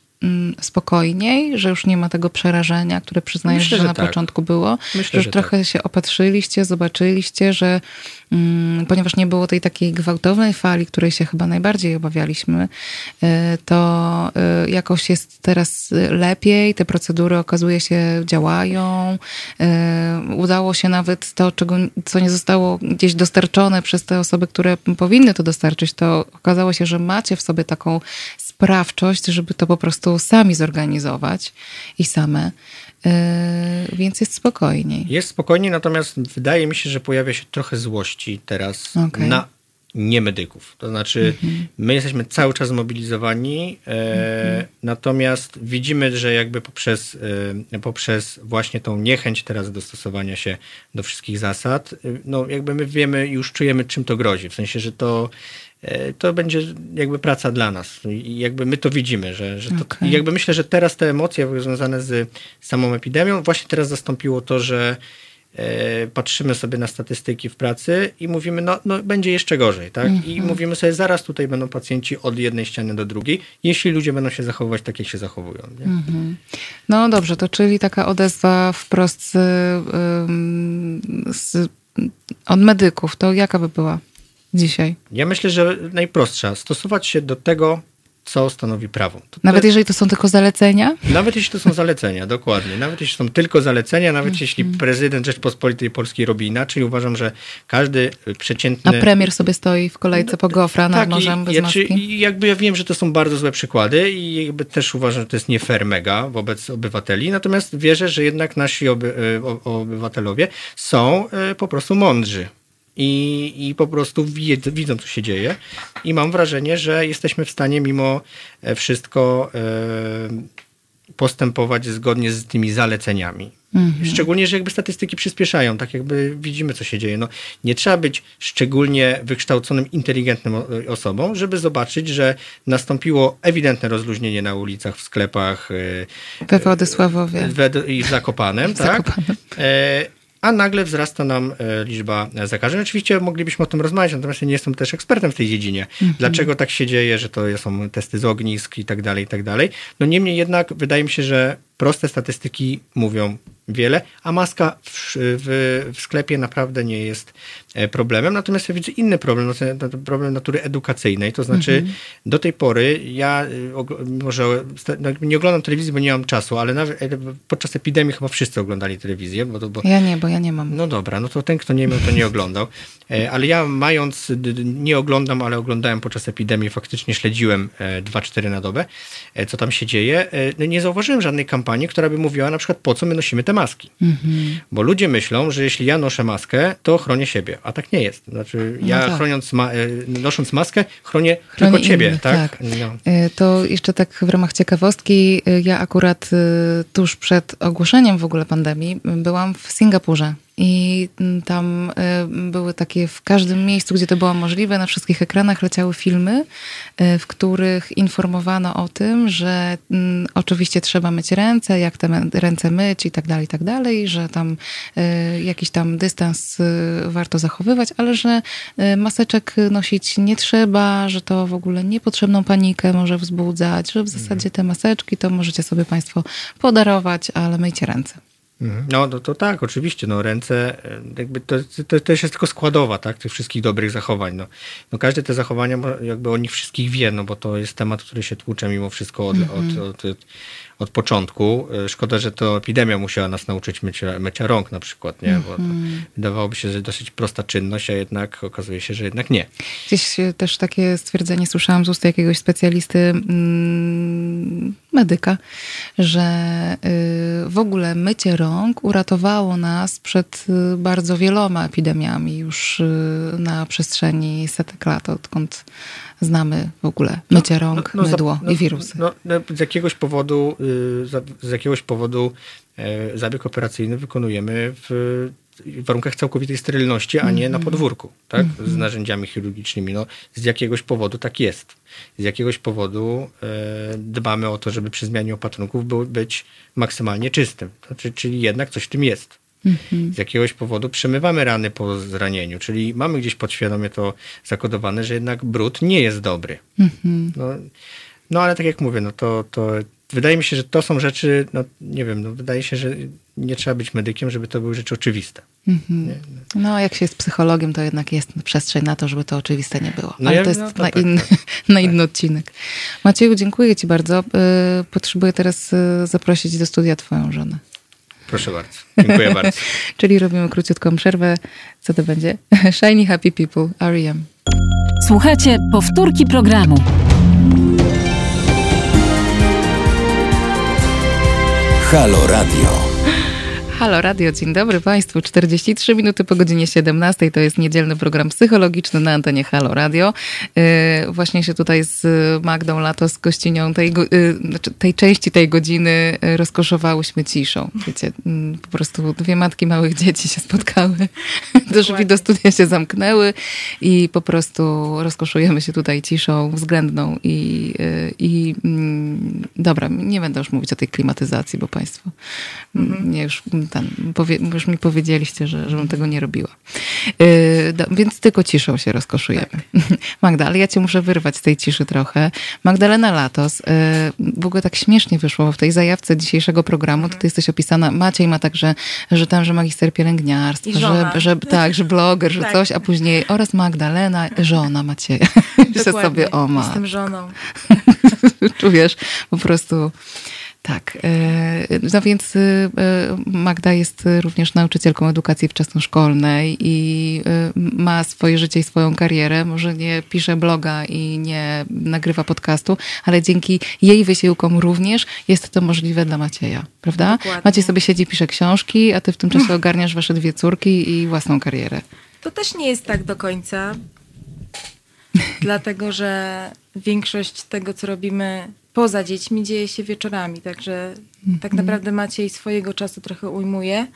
spokojniej, że już nie ma tego przerażenia, które przyznajesz, Myślę, że, że na tak. początku było, Myślę, że już że trochę tak. się opatrzyliście, zobaczyliście, że mm, ponieważ nie było tej takiej gwałtownej fali, której się chyba najbardziej obawialiśmy, y, to y, jakoś jest teraz lepiej, te procedury okazuje się działają, y, udało się nawet to, czego, co nie zostało gdzieś dostarczone przez te osoby, które powinny to dostarczyć, to okazało się, że macie w sobie taką sprawczość, żeby to po prostu sami zorganizować i same. Yy, więc jest spokojniej. Jest spokojniej, natomiast wydaje mi się, że pojawia się trochę złości teraz okay. na niemedyków. To znaczy, mhm. my jesteśmy cały czas zmobilizowani, e, mhm. natomiast widzimy, że jakby poprzez, e, poprzez właśnie tą niechęć teraz do stosowania się do wszystkich zasad, e, no jakby my wiemy, już czujemy, czym to grozi. W sensie, że to to będzie jakby praca dla nas. I jakby my to widzimy, że, że to, okay. jakby myślę, że teraz te emocje związane z samą epidemią, właśnie teraz zastąpiło to, że e, patrzymy sobie na statystyki w pracy i mówimy, no, no będzie jeszcze gorzej, tak? -hmm. I mhm. mówimy sobie, zaraz tutaj będą pacjenci od jednej ściany do drugiej, jeśli ludzie będą się zachowywać tak, jak się zachowują. -hmm. No dobrze, to czyli taka odezwa wprost z, z, od medyków, to jaka by była? Dzisiaj? Ja myślę, że najprostsza. Stosować się do tego, co stanowi prawo. To, Nawet to, jeżeli to są tylko zalecenia? Nawet jeśli to są zalecenia, dokładnie. Nawet jeśli są tylko zalecenia, nawet Mhm. jeśli prezydent Rzeczpospolitej Polskiej robi inaczej, uważam, że każdy przeciętny... A premier sobie stoi w kolejce po gofra nad tak, morzem i, bez ja, maski? i jakby ja wiem, że to są bardzo złe przykłady i jakby też uważam, że to jest nie fair mega wobec obywateli, natomiast wierzę, że jednak nasi oby, o- obywatelowie są e, po prostu mądrzy. I, I po prostu wiedzą, widzą, co się dzieje. I mam wrażenie, że jesteśmy w stanie mimo e, wszystko e, postępować zgodnie z tymi zaleceniami. Szczególnie, że jakby statystyki przyspieszają, tak jakby widzimy, co się dzieje. No, nie trzeba być szczególnie wykształconym, inteligentnym osobą, żeby zobaczyć, że nastąpiło ewidentne rozluźnienie na ulicach, w sklepach e, We Władysławowie. w, i w Zakopanem, tak? Zakopanem. E, a nagle wzrasta nam e, liczba zakażeń. Oczywiście moglibyśmy o tym rozmawiać, natomiast ja nie jestem też ekspertem w tej dziedzinie. Dlaczego tak się dzieje, że to są testy z ognisk i tak dalej, i tak dalej. No niemniej jednak wydaje mi się, że proste statystyki mówią wiele, a maska w, w, w sklepie naprawdę nie jest e, problemem. Natomiast ja widzę inny problem, no problem natury edukacyjnej. To znaczy, do tej pory ja, y, ogl- mimo że sta- no, nie oglądam telewizji, bo nie mam czasu, ale nawet e, podczas epidemii chyba wszyscy oglądali telewizję, bo, to- bo Ja nie, bo ja nie mam. no dobra, no to ten, kto nie miał, to nie oglądał. E, Ale ja mając, nie oglądam, ale oglądałem podczas epidemii, faktycznie śledziłem e, 2-4 na dobę, e, co tam się dzieje. E, no Nie zauważyłem żadnej kampanii, która by mówiła na przykład, po co my nosimy te maski. Bo ludzie myślą, że jeśli ja noszę maskę, to chronię siebie, a tak nie jest. Znaczy, ja tak. chroniąc ma- e, nosząc maskę, chronię, Chroni tylko ciebie, innych, tak? tak. No. To jeszcze tak w ramach ciekawostki, ja akurat tuż przed ogłoszeniem w ogóle pandemii byłam w Singapurze. I tam y, były takie w każdym miejscu, gdzie to było możliwe, na wszystkich ekranach leciały filmy, y, w których informowano o tym, że mm, oczywiście trzeba myć ręce, jak te ręce myć i tak dalej, i tak dalej, że tam y, jakiś tam dystans warto zachowywać, ale że maseczek nosić nie trzeba, że to w ogóle niepotrzebną panikę może wzbudzać, że w zasadzie te maseczki to możecie sobie Państwo podarować, ale myjcie ręce. Mhm. No to, to tak, oczywiście, no ręce, e, jakby to, to też jest tylko składowa, tak, tych wszystkich dobrych zachowań, no. no każde te zachowania, jakby o nich wszystkich wie, no bo to jest temat, który się tłucze mimo wszystko od, od, od, od, od początku. E, Szkoda, że to epidemia musiała nas nauczyć mycia, mycia rąk na przykład, nie, bo to wydawałoby się, że dosyć prosta czynność, a jednak okazuje się, że jednak nie. Gdzieś też takie stwierdzenie słyszałam z ust jakiegoś specjalisty, mm, medyka, że y, w ogóle mycie rąk uratowało nas przed y, bardzo wieloma epidemiami już y, na przestrzeni setek lat, odkąd znamy w ogóle mycie rąk, No, no, mydło no, i wirusy. No, no, z jakiegoś powodu, y, z jakiegoś powodu e, zabieg operacyjny wykonujemy w warunkach całkowitej sterylności, a nie Mhm. na podwórku, tak? Z narzędziami chirurgicznymi. No, z jakiegoś powodu tak jest. Z jakiegoś powodu e, dbamy o to, żeby przy zmianie opatrunków był, być maksymalnie czystym. Znaczy, czyli jednak coś w tym jest. Mhm. Z jakiegoś powodu przemywamy rany po zranieniu, czyli mamy gdzieś podświadomie to zakodowane, że jednak brud nie jest dobry. Mhm. No, no ale tak jak mówię, no to, to wydaje mi się, że to są rzeczy, no nie wiem, no wydaje się, że nie trzeba być medykiem, żeby to były rzeczy oczywiste. Mhm. No, a jak się jest psychologiem, to jednak jest przestrzeń na to, żeby to oczywiste nie było. No Ale ja- to jest no to na, tak, inny, na inny odcinek. Macieju, dziękuję Ci bardzo. Y, Potrzebuję teraz y, zaprosić do studia Twoją żonę. Proszę bardzo. Dziękuję bardzo. Czyli robimy króciutką przerwę. Co to będzie? Shiny Happy People, R.E.M. Słuchajcie powtórki programu. Halo Radio. Halo Radio, dzień dobry Państwu. 43 minuty po godzinie 17 to jest niedzielny program psychologiczny na antenie Halo Radio. Yy, właśnie się tutaj z Magdą Lato, z gościnią tej, yy, znaczy tej części tej godziny yy, rozkoszowałyśmy ciszą. Wiecie, mm, po prostu dwie matki małych dzieci się spotkały, drzwi do studia się zamknęły i po prostu rozkoszujemy się tutaj ciszą względną i, i mm, dobra, nie będę już mówić o tej klimatyzacji, bo Państwo mm, mnie już ten, powie, już mi powiedzieliście, że, żebym tego nie robiła. Yy, do, więc tylko ciszą się rozkoszujemy. Magda, ale ja cię muszę wyrwać z tej ciszy trochę. Magdalena Latos, yy, w ogóle tak śmiesznie wyszło w tej zajawce dzisiejszego programu, ty jesteś opisana, Maciej ma także, że tam, że magister pielęgniarstwa, że, że tak, że bloger, że Tak. coś, a później oraz Magdalena, żona Macieja. Dokładnie. sobie, o ma. Jestem żoną. Czujesz po prostu tak. E, no więc e, Magda jest również nauczycielką edukacji wczesnoszkolnej i e, ma swoje życie i swoją karierę. Może nie pisze bloga i nie nagrywa podcastu, ale dzięki jej wysiłkom również jest to możliwe dla Macieja, prawda? Dokładnie. Maciej sobie siedzi, pisze książki, a ty w tym czasie ogarniasz wasze dwie córki i własną karierę. To też nie jest tak do końca, dlatego że większość tego, co robimy poza dziećmi dzieje się wieczorami, także tak naprawdę Maciej swojego czasu trochę ujmuje,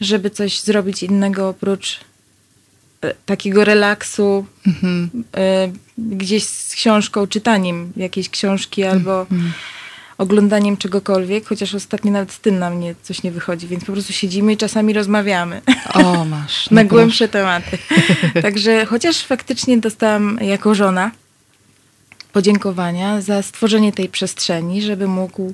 żeby coś zrobić innego oprócz e, takiego relaksu mm-hmm. e, gdzieś z książką, czytaniem jakiejś książki albo oglądaniem czegokolwiek, chociaż ostatnio nawet z tym na mnie coś nie wychodzi, więc po prostu siedzimy i czasami rozmawiamy. O, masz. na głębsze tematy. Także chociaż faktycznie dostałam jako żona podziękowania za stworzenie tej przestrzeni, żeby mógł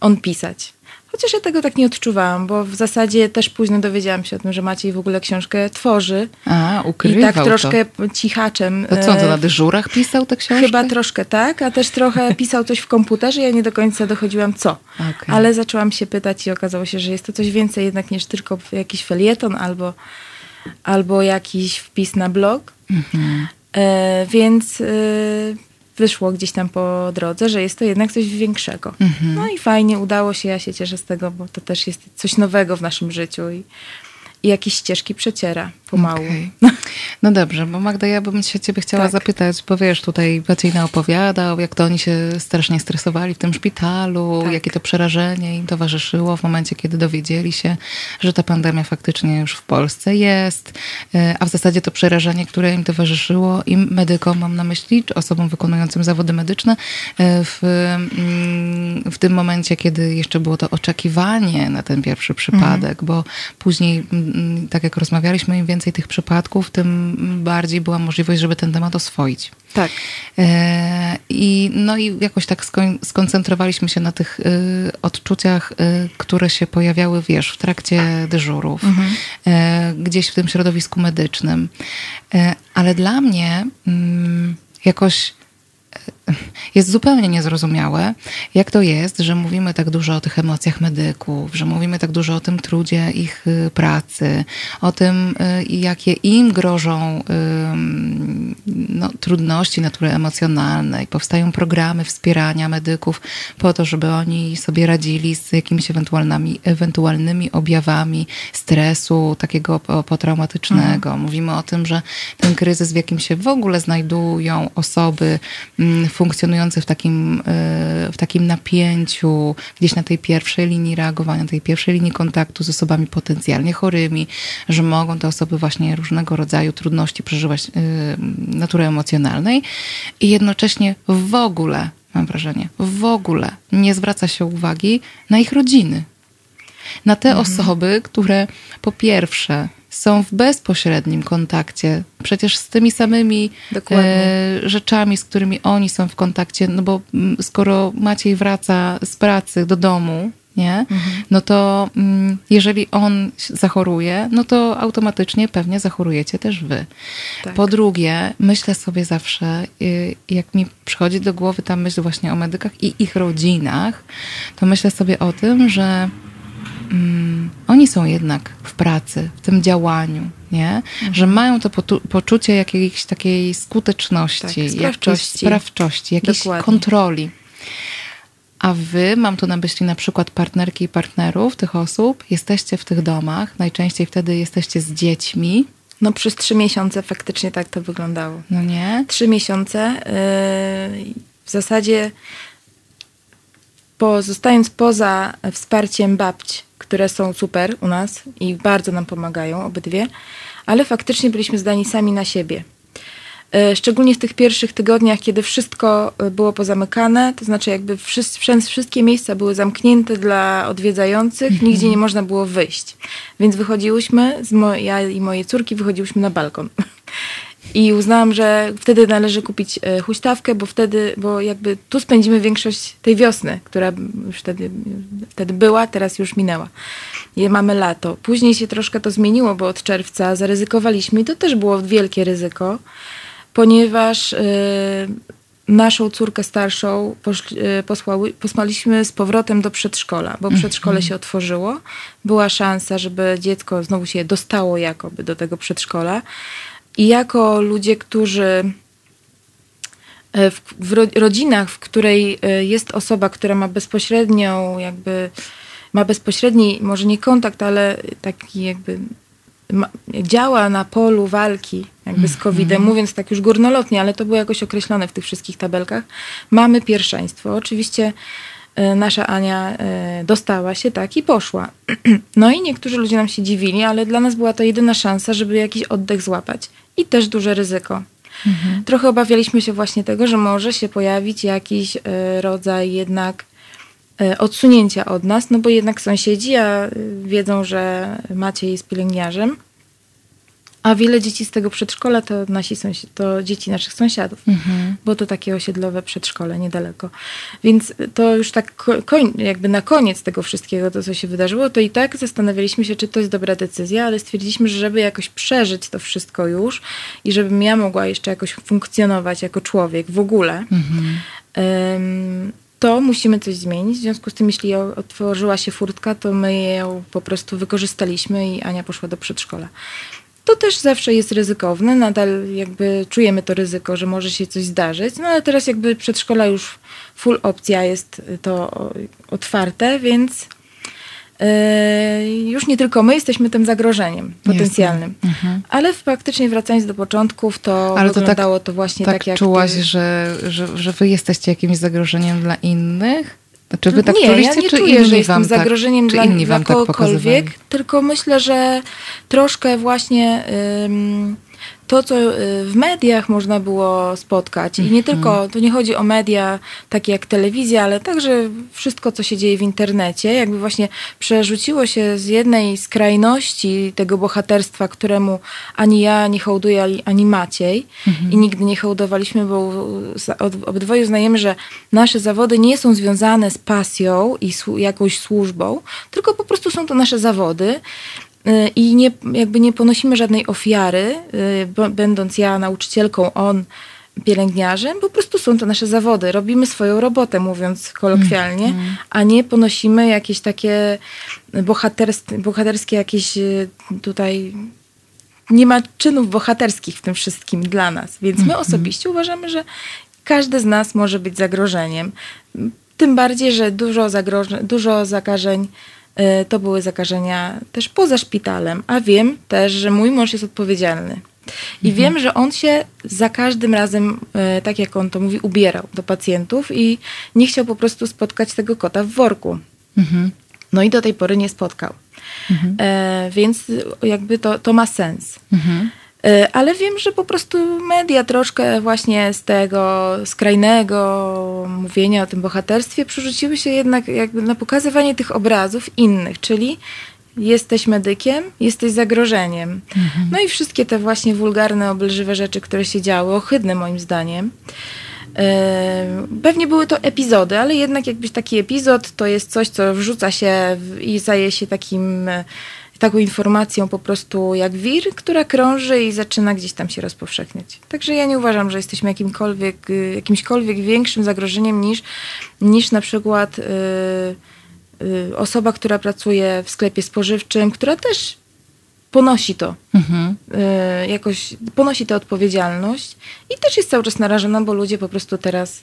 on pisać. Chociaż ja tego tak nie odczuwałam, bo w zasadzie też późno dowiedziałam się o tym, że Maciej w ogóle książkę tworzy. A, ukrywał I tak troszkę to. cichaczem. To co, on to na e, dyżurach pisał tę książkę? Chyba troszkę tak, a też trochę pisał coś w komputerze. Ja nie do końca dochodziłam co. Okay. Ale zaczęłam się pytać i okazało się, że jest to coś więcej jednak niż tylko jakiś felieton albo, albo jakiś wpis na blog. Mhm. E, więc... E, wyszło gdzieś tam po drodze, że jest to jednak coś większego. Mhm. No i fajnie, udało się, ja się cieszę z tego, bo to też jest coś nowego w naszym życiu i, i jakieś ścieżki przeciera pomału. Okay. No dobrze, bo Magda, ja bym się ciebie chciała tak. zapytać, bo wiesz, tutaj Bacyjna opowiadał, jak to oni się strasznie stresowali w tym szpitalu, tak. jakie to przerażenie im towarzyszyło w momencie, kiedy dowiedzieli się, że ta pandemia faktycznie już w Polsce jest, e, a w zasadzie to przerażenie, które im towarzyszyło, im medykom mam na myśli, czy osobom wykonującym zawody medyczne, e, w, mm, w tym momencie, kiedy jeszcze było to oczekiwanie na ten pierwszy przypadek, mhm. bo później, tak jak rozmawialiśmy, im więcej więcej tych przypadków, tym bardziej była możliwość, żeby ten temat oswoić. Tak. E, I, no i jakoś tak skoncentrowaliśmy się na tych y, odczuciach, y, które się pojawiały, wiesz, w trakcie dyżurów, mhm. E, gdzieś w tym środowisku medycznym. E, ale dla mnie mm, jakoś jest zupełnie niezrozumiałe, jak to jest, że mówimy tak dużo o tych emocjach medyków, że mówimy tak dużo o tym trudzie ich y, pracy, o tym, y, jakie im grożą no, trudności natury emocjonalnej. Powstają programy wspierania medyków po to, żeby oni sobie radzili z jakimiś ewentualnymi, ewentualnymi objawami stresu takiego potraumatycznego. Mhm. Mówimy o tym, że ten kryzys, w jakim się w ogóle znajdują osoby mm, funkcjonujące w takim, e, w takim napięciu, gdzieś na tej pierwszej linii reagowania, tej pierwszej linii kontaktu z osobami potencjalnie chorymi, że mogą te osoby właśnie różnego rodzaju trudności przeżywać e, natury emocjonalnej i jednocześnie w ogóle, mam wrażenie, w ogóle nie zwraca się uwagi na ich rodziny. Na te mhm. osoby, które po pierwsze są w bezpośrednim kontakcie przecież z tymi samymi e, rzeczami, z którymi oni są w kontakcie, no bo mm, skoro Maciej wraca z pracy do domu, nie? Mhm. No to mm, jeżeli on zachoruje, no to automatycznie pewnie zachorujecie też wy. Tak. Po drugie, myślę sobie zawsze, y, jak mi przychodzi do głowy ta myśl właśnie o medykach i ich rodzinach, to myślę sobie o tym, że mm, oni są jednak w pracy, w tym działaniu, nie? Mhm. Że mają to poczucie jakiejś takiej skuteczności, tak, sprawczości. jakiejś sprawczości, jakiejś Dokładnie. kontroli. A wy, mam tu na myśli na przykład partnerki i partnerów tych osób, jesteście w tych domach, najczęściej wtedy jesteście z dziećmi. No przez trzy miesiące faktycznie tak to wyglądało. No nie? Trzy miesiące. Yy, w zasadzie pozostając poza wsparciem babci, które są super u nas i bardzo nam pomagają, obydwie, ale faktycznie byliśmy zdani sami na siebie. E, szczególnie w tych pierwszych tygodniach, kiedy wszystko e, było pozamykane, to znaczy jakby wszystkie miejsca były zamknięte dla odwiedzających, mhm. nigdzie nie można było wyjść. Więc wychodziłyśmy, ja i moje córki wychodziłyśmy na balkon. I uznałam, że wtedy należy kupić e, huśtawkę, bo wtedy, bo jakby tu spędzimy większość tej wiosny, która już wtedy, wtedy była, teraz już minęła. I mamy lato. Później się troszkę to zmieniło, bo od czerwca zaryzykowaliśmy i to też było wielkie ryzyko, ponieważ yy, naszą córkę starszą e, posłały, posłaliśmy z powrotem do przedszkola, bo przedszkole się otworzyło. Była szansa, żeby dziecko znowu się dostało jakoby do tego przedszkola. I jako ludzie, którzy e, w, w ro- rodzinach, w której e, jest osoba, która ma bezpośrednią jakby ma bezpośredni, może nie kontakt, ale taki jakby ma, działa na polu walki jakby z COVID-em, mówiąc tak już górnolotnie, ale to było jakoś określone w tych wszystkich tabelkach. Mamy pierwszeństwo. Oczywiście nasza Ania e, dostała się tak i poszła. No i niektórzy ludzie nam się dziwili, ale dla nas była to jedyna szansa, żeby jakiś oddech złapać. I też duże ryzyko. Trochę obawialiśmy się właśnie tego, że może się pojawić jakiś e, rodzaj jednak e, odsunięcia od nas, no bo jednak sąsiedzi a, wiedzą, że Maciej jest pielęgniarzem, a wiele dzieci z tego przedszkola to nasi sąsi- to dzieci naszych sąsiadów, bo to takie osiedlowe przedszkole niedaleko. Więc to już tak ko- koń, jakby na koniec tego wszystkiego, to co się wydarzyło, to i tak zastanawialiśmy się, czy to jest dobra decyzja, ale stwierdziliśmy, że żeby jakoś przeżyć to wszystko już i żebym ja mogła jeszcze jakoś funkcjonować jako człowiek w ogóle, em, to musimy coś zmienić. W związku z tym, jeśli otworzyła się furtka, to my ją po prostu wykorzystaliśmy i Ania poszła do przedszkola. To też zawsze jest ryzykowne, nadal jakby czujemy to ryzyko, że może się coś zdarzyć, no ale teraz jakby przedszkola już full opcja jest to otwarte, więc yy, już nie tylko my jesteśmy tym zagrożeniem potencjalnym. Ale faktycznie wracając do początków, to Ale to tak- wyglądało to właśnie tak, tak jak czułaś, ty... że, że, że wy jesteście jakimś zagrożeniem dla innych? Czy wy tak nie, czuliście, ja nie czy czuję, że jestem wam zagrożeniem tak, dla, inni dla wam tak kogokolwiek, pokazywali? tylko myślę, że troszkę właśnie ym, to, co y, w mediach można było spotkać. I nie Mhm. tylko, to nie chodzi o media takie jak telewizja, ale także wszystko, co się dzieje w internecie, jakby właśnie przerzuciło się z jednej skrajności tego bohaterstwa, któremu ani ja nie hołduję, ani- Maciej Mhm. i nigdy nie hołdowaliśmy, bo obydwoje uznajemy, że nasze zawody nie są związane z pasją i jakąś służbą, tylko po prostu są to nasze zawody. I nie, jakby nie ponosimy żadnej ofiary, y, będąc ja nauczycielką, on pielęgniarzem, po prostu są to nasze zawody. Robimy swoją robotę, mówiąc kolokwialnie, a nie ponosimy jakieś takie bohaterskie, bohaterskie jakieś y, tutaj nie ma czynów bohaterskich w tym wszystkim dla nas. Więc my osobiście uważamy, że każdy z nas może być zagrożeniem. Tym bardziej, że dużo, zagrożeń, dużo zakażeń to były zakażenia też poza szpitalem, a wiem też, że mój mąż jest odpowiedzialny. I wiem, że on się za każdym razem, y, tak jak on to mówi, ubierał do pacjentów i nie chciał po prostu spotkać tego kota w worku. Mhm. No i do tej pory nie spotkał. E, więc jakby to, to ma sens. Mhm. E, ale wiem, że po prostu media troszkę właśnie z tego skrajnego mówienia o tym bohaterstwie przerzuciły się jednak jakby na pokazywanie tych obrazów innych, czyli jesteś medykiem, jesteś zagrożeniem. No i wszystkie te właśnie wulgarne, obelżywe rzeczy, które się działy, ohydne moim zdaniem. E, Pewnie były to epizody, ale jednak jakbyś taki epizod to jest coś, co wrzuca się i staje się takim, taką informacją po prostu jak wir, która krąży i zaczyna gdzieś tam się rozpowszechniać. Także ja nie uważam, że jesteśmy jakimkolwiek, y, jakimśkolwiek większym zagrożeniem niż, niż na przykład y, y, osoba, która pracuje w sklepie spożywczym, która też ponosi to Mhm. jakoś ponosi tę odpowiedzialność i też jest cały czas narażona, bo ludzie po prostu teraz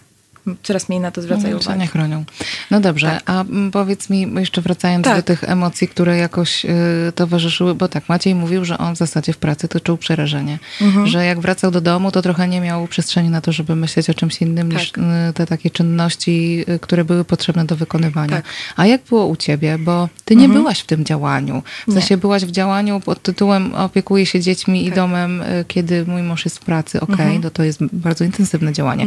coraz mniej na to zwracają No, uwagę. nie chronią. No dobrze, Tak. a powiedz mi, jeszcze wracając Tak. do tych emocji, które jakoś y, towarzyszyły, bo tak, Maciej mówił, że on w zasadzie w pracy to czuł przerażenie. Mhm. Że jak wracał do domu, to trochę nie miał przestrzeni na to, żeby myśleć o czymś innym niż Tak. y, te takie czynności, y, które były potrzebne do wykonywania. Tak. A jak było u ciebie? Bo ty nie Mhm. byłaś w tym działaniu. W Nie. sensie byłaś w działaniu pod tytułem opiekuję się dziećmi i Tak. domem, y, kiedy mój mąż jest w pracy. Okej, Mhm. no to jest bardzo intensywne działanie.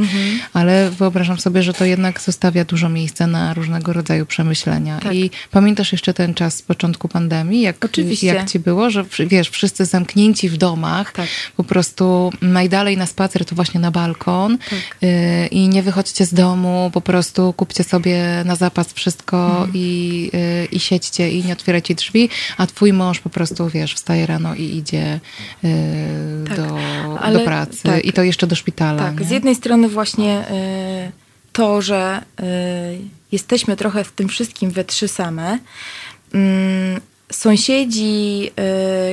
Ale wyobrażam wyobrażam sobie, że to jednak zostawia dużo miejsca na różnego rodzaju przemyślenia. Tak. I pamiętasz jeszcze ten czas z początku pandemii? Jak, Oczywiście. Jak ci było, że wiesz, wszyscy zamknięci w domach, Tak. po prostu najdalej na spacer to właśnie na balkon Tak. y, i nie wychodźcie z domu, po prostu kupcie sobie na zapas wszystko Mhm. i, y, i siedźcie i nie otwierajcie drzwi, a twój mąż po prostu, wiesz, wstaje rano i idzie y, Tak. do, Ale- do pracy tak. i to jeszcze do szpitala. Tak, nie? z jednej strony właśnie y, to, że y, jesteśmy trochę w tym wszystkim we trzy same. Mm, Sąsiedzi,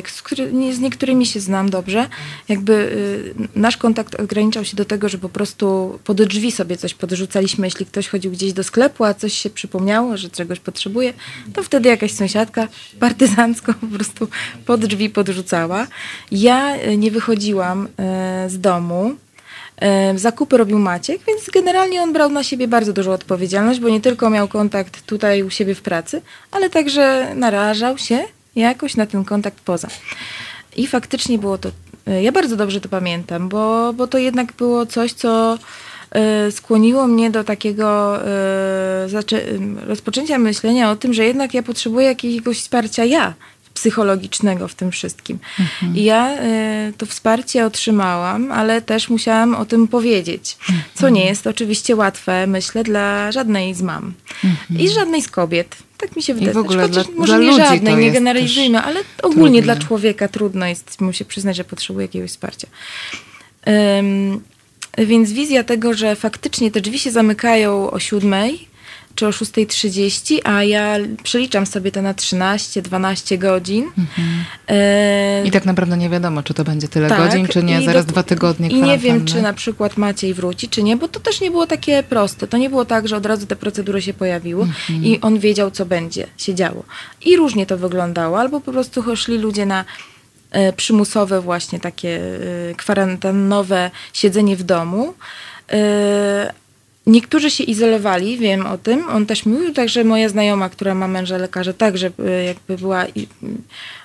y, z, który, nie- z niektórymi się znam dobrze, jakby y, nasz kontakt ograniczał się do tego, że po prostu pod drzwi sobie coś podrzucaliśmy, jeśli ktoś chodził gdzieś do sklepu, a coś się przypomniało, że czegoś potrzebuje, to wtedy jakaś sąsiadka partyzancko po prostu pod drzwi podrzucała. Ja nie wychodziłam z domu, Zakupy robił Maciek, więc generalnie on brał na siebie bardzo dużą odpowiedzialność, bo nie tylko miał kontakt tutaj u siebie w pracy, ale także narażał się jakoś na ten kontakt poza. I faktycznie było to, e, ja bardzo dobrze to pamiętam, bo, bo to jednak było coś, co e, skłoniło mnie do takiego e, rozpoczęcia myślenia o tym, że jednak ja potrzebuję jakiegoś wsparcia ja psychologicznego w tym wszystkim. I ja e, to wsparcie otrzymałam, ale też musiałam o tym powiedzieć, co nie jest oczywiście łatwe, myślę, dla żadnej z mam i żadnej z kobiet. Tak mi się wydaje. w ogóle Chociaż dla- może dla nie żadnej, nie generalizujmy, ale ogólnie trudne. dla człowieka trudno jest mu się przyznać, że potrzebuje jakiegoś wsparcia. Ym, więc wizja tego, że faktycznie te drzwi się zamykają o siódmej czy o 6.30, a ja przeliczam sobie to na 13-12 godzin. E, I tak naprawdę nie wiadomo, czy to będzie tyle tak, godzin, czy nie. Zaraz do- dwa tygodnie I nie wiem, czy na przykład Maciej wróci, czy nie, bo to też nie było takie proste. To nie było tak, że od razu te procedury się pojawiły Mhm. i on wiedział, co będzie się działo. I różnie to wyglądało, albo po prostu szli ludzie na e, przymusowe właśnie takie e, kwarantannowe siedzenie w domu. Niektórzy się izolowali, wiem o tym. On też mówił, także moja znajoma, która ma męża lekarza, także e, jakby była.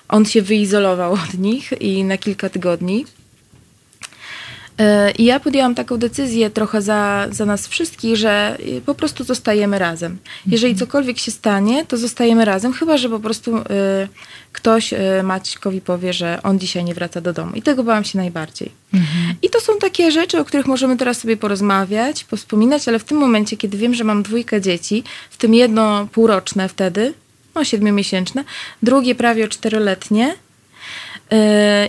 On się wyizolował od nich i na kilka tygodni. E, I ja podjęłam taką decyzję trochę za, za nas wszystkich, że y, po prostu zostajemy razem. Jeżeli cokolwiek się stanie, to zostajemy razem, chyba że po prostu y, ktoś y, Maćkowi powie, że on dzisiaj nie wraca do domu. I tego bałam się najbardziej. I to są takie rzeczy, o których możemy teraz sobie porozmawiać, powspominać, ale w tym momencie, kiedy wiem, że mam dwójkę dzieci, w tym jedno półroczne wtedy, no siedmiomiesięczne, drugie prawie czteroletnie,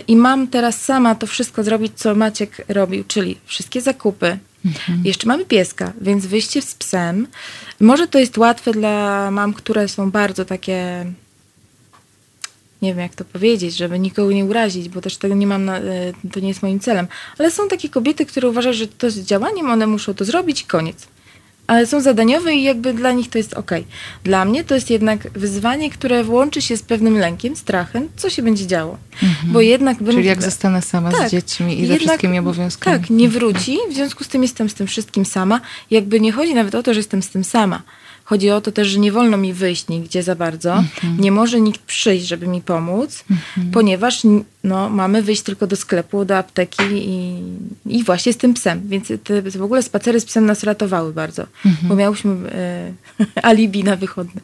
I mam teraz sama to wszystko zrobić, co Maciek robił, czyli wszystkie zakupy. Jeszcze mamy pieska, więc wyjście z psem. Może to jest łatwe dla mam, które są bardzo takie. Nie wiem, jak to powiedzieć, żeby nikogo nie urazić, bo też tego nie mam, na, yy, to nie jest moim celem. Ale są takie kobiety, które uważają, że to jest działaniem, one muszą to zrobić i koniec ale są zadaniowe i jakby dla nich to jest ok. Dla mnie to jest jednak wyzwanie, które łączy się z pewnym lękiem, strachem, co się będzie działo. Bo jednak. Mhm. Czyli jak zostanę sama Tak. z dziećmi i ze wszystkimi obowiązkami. Tak, nie wróci, w związku z tym jestem z tym wszystkim sama. Jakby nie chodzi nawet o to, że jestem z tym sama. Chodzi o to też, że nie wolno mi wyjść nigdzie za bardzo. Mhm. Nie może nikt przyjść, żeby mi pomóc, ponieważ no, mamy wyjść tylko do sklepu, do apteki i, i właśnie z tym psem. Więc te w ogóle spacery z psem nas ratowały bardzo, Mhm. bo miałyśmy e, alibi na wychodne.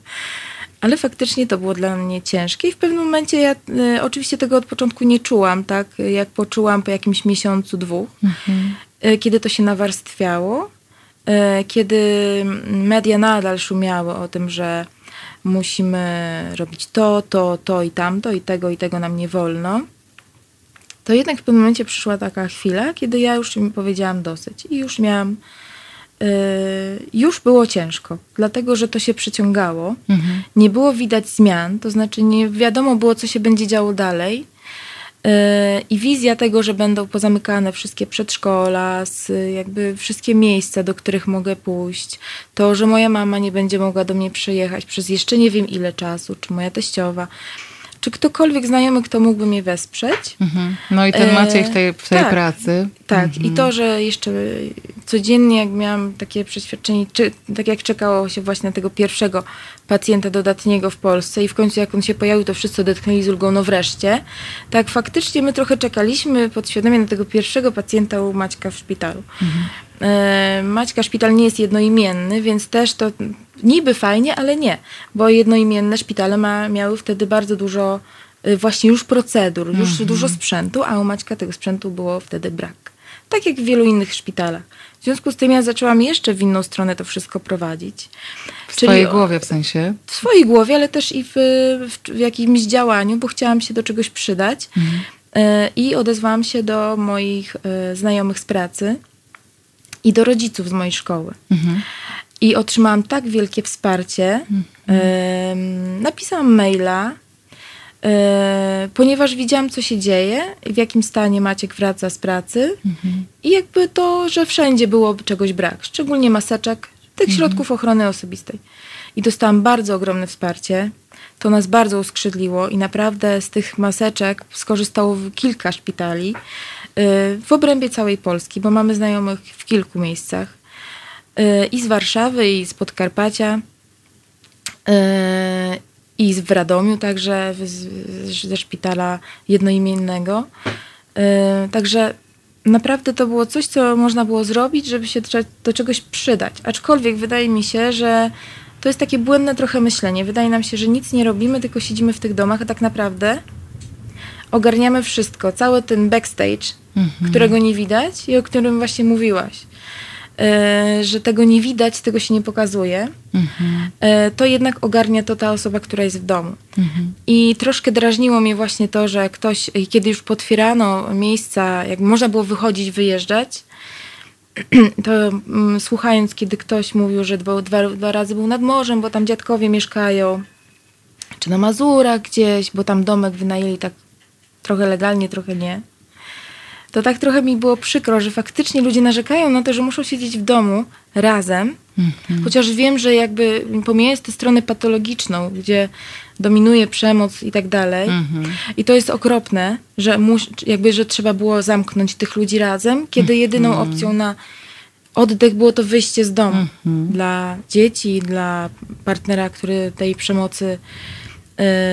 Ale faktycznie to było dla mnie ciężkie i w pewnym momencie ja e, oczywiście tego od początku nie czułam, tak? Jak poczułam po jakimś miesiącu, dwóch, e, kiedy to się nawarstwiało, kiedy media nadal szumiały o tym, że musimy robić to, to, to i tamto i tego i tego nam nie wolno, to jednak w pewnym momencie przyszła taka chwila, kiedy ja już im powiedziałam dosyć i już miałam, e, już było ciężko, dlatego że to się przyciągało. Mhm. Nie było widać zmian, to znaczy nie wiadomo było, co się będzie działo dalej. I wizja tego, że będą pozamykane wszystkie przedszkola, jakby wszystkie miejsca, do których mogę pójść, to, że moja mama nie będzie mogła do mnie przyjechać przez jeszcze nie wiem ile czasu, czy moja teściowa, czy ktokolwiek znajomy, kto mógłby mnie wesprzeć. Mhm. No i ten E, Maciej w tej, w tej tak. pracy. Tak, i to, że jeszcze codziennie jak miałam takie przeświadczenie, czy, tak jak czekało się właśnie na tego pierwszego pacjenta dodatniego w Polsce i w końcu jak on się pojawił, to wszyscy odetchnęli z ulgą, no wreszcie. Tak faktycznie my trochę czekaliśmy podświadomie na tego pierwszego pacjenta u Maćka w szpitalu. E, Maćka szpital nie jest jednoimienny, więc też to niby fajnie, ale nie, bo jednoimienne szpitale ma, miały wtedy bardzo dużo y, właśnie już procedur, już Mhm. dużo sprzętu, a u Maćka tego sprzętu było wtedy brak. Tak jak w wielu innych szpitalach. W związku z tym ja zaczęłam jeszcze w inną stronę to wszystko prowadzić. W swojej głowie w sensie. w swojej głowie, ale też i w, w, w jakimś działaniu, bo chciałam się do czegoś przydać. E, I odezwałam się do moich e, znajomych z pracy i do rodziców z mojej szkoły. I otrzymałam tak wielkie wsparcie. Em, napisałam maila, e, ponieważ widziałam, co się dzieje, w jakim stanie Maciek wraca z pracy. I jakby to, że wszędzie było czegoś brak, szczególnie maseczek, tych środków ochrony osobistej. I dostałam bardzo ogromne wsparcie. To nas bardzo uskrzydliło i naprawdę z tych maseczek skorzystało kilka szpitali y, w obrębie całej Polski, bo mamy znajomych w kilku miejscach. Y, I z Warszawy, i z Podkarpacia, y, i z- w Radomiu także, ze szpitala jednoimiennego. Także naprawdę to było coś, co można było zrobić, żeby się do czegoś przydać. Aczkolwiek wydaje mi się, że to jest takie błędne trochę myślenie. Wydaje nam się, że nic nie robimy, tylko siedzimy w tych domach, a tak naprawdę ogarniamy wszystko, cały ten backstage, którego nie widać i o którym właśnie mówiłaś. E, że tego nie widać, tego się nie pokazuje, e, to jednak ogarnia to ta osoba, która jest w domu. I troszkę drażniło mnie właśnie to, że ktoś, kiedy już potwierano miejsca, jak można było wychodzić, wyjeżdżać, to mm, słuchając, kiedy ktoś mówił, że dwa, dwa, dwa razy był nad morzem, bo tam dziadkowie mieszkają, czy na Mazurach gdzieś, bo tam domek wynajęli tak trochę legalnie, trochę nie. To tak trochę mi było przykro, że faktycznie ludzie narzekają na to, że muszą siedzieć w domu razem, chociaż wiem, że jakby pomijając tę stronę patologiczną, gdzie dominuje przemoc i tak dalej, i to jest okropne, że, mus, jakby, że trzeba było zamknąć tych ludzi razem, kiedy jedyną opcją na oddech było to wyjście z domu. Dla dzieci, dla partnera, który tej przemocy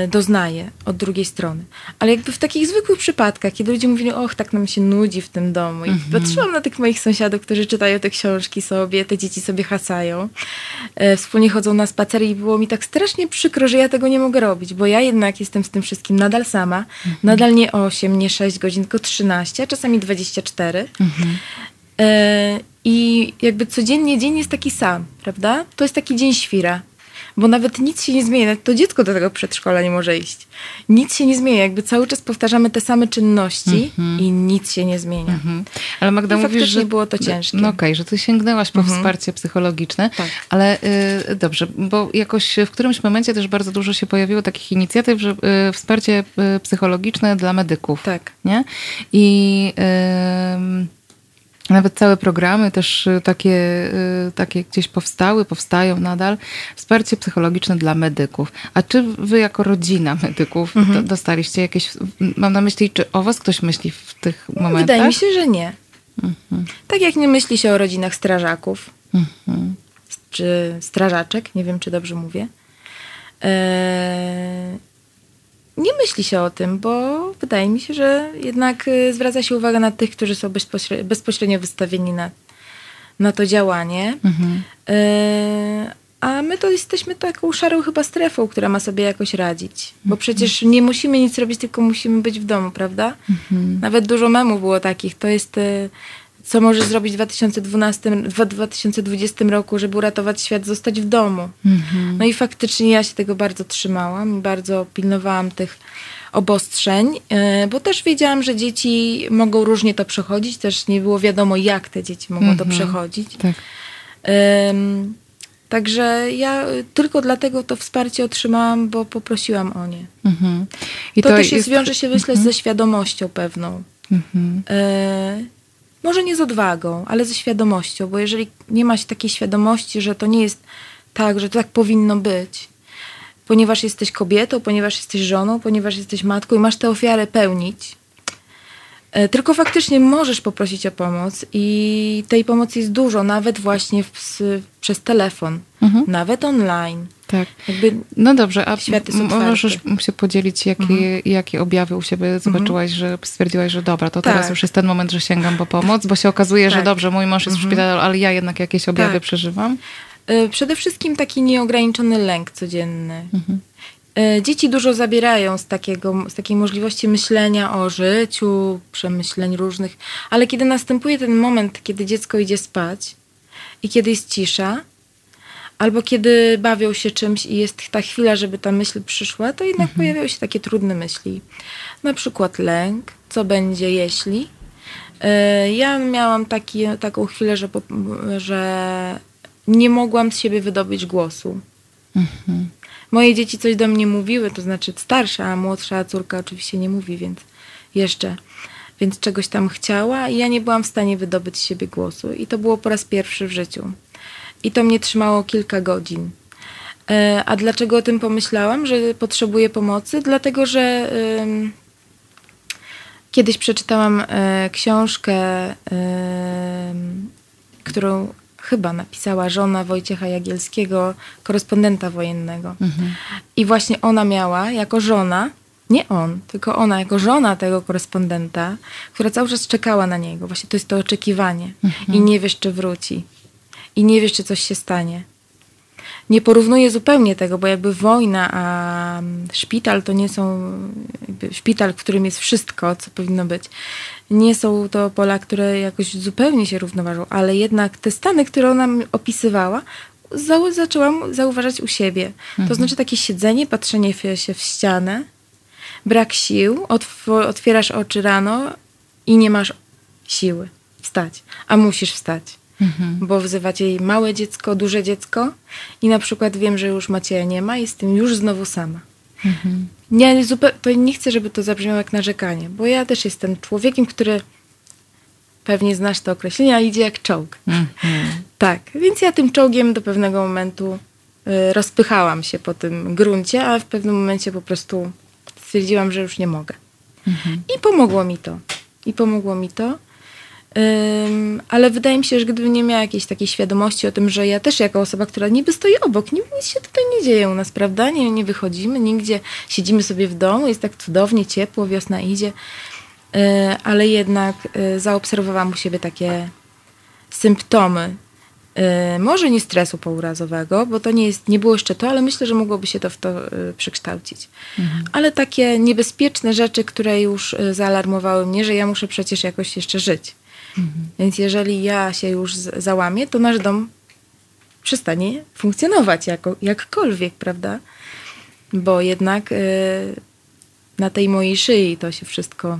doznaje od drugiej strony. Ale jakby w takich zwykłych przypadkach, kiedy ludzie mówili, och, tak nam się nudzi w tym domu. I patrzyłam na tych moich sąsiadów, którzy czytają te książki sobie, te dzieci sobie hasają, e, wspólnie chodzą na spacery i było mi tak strasznie przykro, że ja tego nie mogę robić, bo ja jednak jestem z tym wszystkim nadal sama, nadal nie 8, nie 6 godzin, tylko 13, a czasami 24. E, I jakby codziennie dzień jest taki sam, prawda? To jest taki dzień świra. Bo nawet nic się nie zmienia, nawet to dziecko do tego przedszkola nie może iść. Nic się nie zmienia, jakby cały czas powtarzamy te same czynności i nic się nie zmienia. Mhm. Ale Magda I mówisz, faktycznie że... było to ciężkie. No okej, że ty sięgnęłaś po wsparcie psychologiczne, Tak. ale y, dobrze, bo jakoś w którymś momencie też bardzo dużo się pojawiło takich inicjatyw, że y, wsparcie y, psychologiczne dla medyków. Tak. Nie? I ym, nawet całe programy też y, takie, y, takie gdzieś powstały, powstają nadal. Wsparcie psychologiczne dla medyków. A czy wy jako rodzina medyków Mhm. do, dostaliście jakieś, mam na myśli, czy o was ktoś myśli w tych momentach? No, Wydaje mi się, że nie. Tak jak nie myśli się o rodzinach strażaków, czy strażaczek, nie wiem, czy dobrze mówię. Eee, nie myśli się o tym, bo wydaje mi się, że jednak y, zwraca się uwagę na tych, którzy są bezpośrednio, bezpośrednio wystawieni na, na to działanie. Eee, a my to jesteśmy taką szarą chyba strefą, która ma sobie jakoś radzić. Bo przecież nie musimy nic robić, tylko musimy być w domu, prawda? Nawet dużo memów było takich. To jest, y, co możesz zrobić w 2012, w 2020 roku, żeby uratować świat, zostać w domu. No i faktycznie ja się tego bardzo trzymałam i bardzo pilnowałam tych obostrzeń, y, bo też wiedziałam, że dzieci mogą różnie to przechodzić. Też nie było wiadomo, jak te dzieci mogą to przechodzić. Tak. Ym, Także ja y, tylko dlatego to wsparcie otrzymałam, bo poprosiłam o nie. Mhm. I to, też jest- wiąże się, myślę, ze świadomością pewną. Mhm. E, może nie z odwagą, ale ze świadomością, bo jeżeli nie ma się takiej świadomości, że to nie jest tak, że to tak powinno być, ponieważ jesteś kobietą, ponieważ jesteś żoną, ponieważ jesteś matką i masz tę ofiarę pełnić, e, tylko faktycznie możesz poprosić o pomoc i tej pomocy jest dużo, nawet właśnie w, przez telefon, nawet online. Tak. Jakby No dobrze, a możesz się podzielić, jakie, jakie objawy u siebie zobaczyłaś, że stwierdziłaś, że dobra, to teraz Tak. już jest ten moment, że sięgam po pomoc, bo się okazuje, że Tak. dobrze, mój mąż jest w szpitalu, ale ja jednak jakieś objawy Tak. przeżywam. y, przede wszystkim taki nieograniczony lęk codzienny. Y, Dzieci dużo zabierają z, takiego, z takiej możliwości myślenia o życiu, przemyśleń różnych, ale kiedy następuje ten moment, kiedy dziecko idzie spać i kiedy jest cisza, albo kiedy bawią się czymś i jest ta chwila, żeby ta myśl przyszła, to jednak pojawiają się takie trudne myśli. Na przykład lęk, co będzie jeśli. Y, Ja miałam taki, taką chwilę, że, że nie mogłam z siebie wydobyć głosu. Moje dzieci coś do mnie mówiły, to znaczy starsza, a młodsza córka oczywiście nie mówi, więc jeszcze. Więc czegoś tam chciała i ja nie byłam w stanie wydobyć z siebie głosu. I to było po raz pierwszy w życiu. I to mnie trzymało kilka godzin. E, A dlaczego o tym pomyślałam, że potrzebuję pomocy? Dlatego, że kiedyś przeczytałam e, książkę, którą chyba napisała żona Wojciecha Jagielskiego, korespondenta wojennego. I właśnie ona miała jako żona, nie on, tylko ona jako żona tego korespondenta, która cały czas czekała na niego. Właśnie to jest to oczekiwanie. I nie wiesz, czy wróci. I nie wiesz, czy coś się stanie. Nie porównuję zupełnie tego, bo jakby wojna, a szpital to nie są. Szpital, w którym jest wszystko, co powinno być. Nie są to pola, które jakoś zupełnie się równoważą, ale jednak te stany, które ona mi opisywała, za, zaczęłam zauważać u siebie. To znaczy takie siedzenie, patrzenie się w ścianę, brak sił, otw- otwierasz oczy rano i nie masz siły wstać, a musisz wstać. Bo wzywacie jej małe dziecko, duże dziecko i na przykład wiem, że już Macieja nie ma i jestem już znowu sama. Nie, zupe- to nie chcę, żeby to zabrzmiało jak narzekanie, bo ja też jestem człowiekiem, który pewnie znasz to określenie, a idzie jak czołg. Tak, więc ja tym czołgiem do pewnego momentu y, rozpychałam się po tym gruncie, a w pewnym momencie po prostu stwierdziłam, że już nie mogę. I pomogło mi to. I pomogło mi to. Ale wydaje mi się, że gdybym nie miała jakiejś takiej świadomości o tym, że ja też jako osoba, która niby stoi obok, nic, nic się tutaj nie dzieje u nas, prawda? Nie, nie wychodzimy nigdzie, siedzimy sobie w domu, jest tak cudownie, ciepło, wiosna idzie. Yy, ale jednak yy, zaobserwowałam u siebie takie symptomy. Yy, może nie stresu pourazowego, bo to nie, jest, nie było jeszcze to, ale myślę, że mogłoby się to w to przekształcić. Ale takie niebezpieczne rzeczy, które już zaalarmowały mnie, że ja muszę przecież jakoś jeszcze żyć. Więc jeżeli ja się już załamię, to nasz dom przestanie funkcjonować jako, jakkolwiek, prawda? Bo jednak y, na tej mojej szyi to się wszystko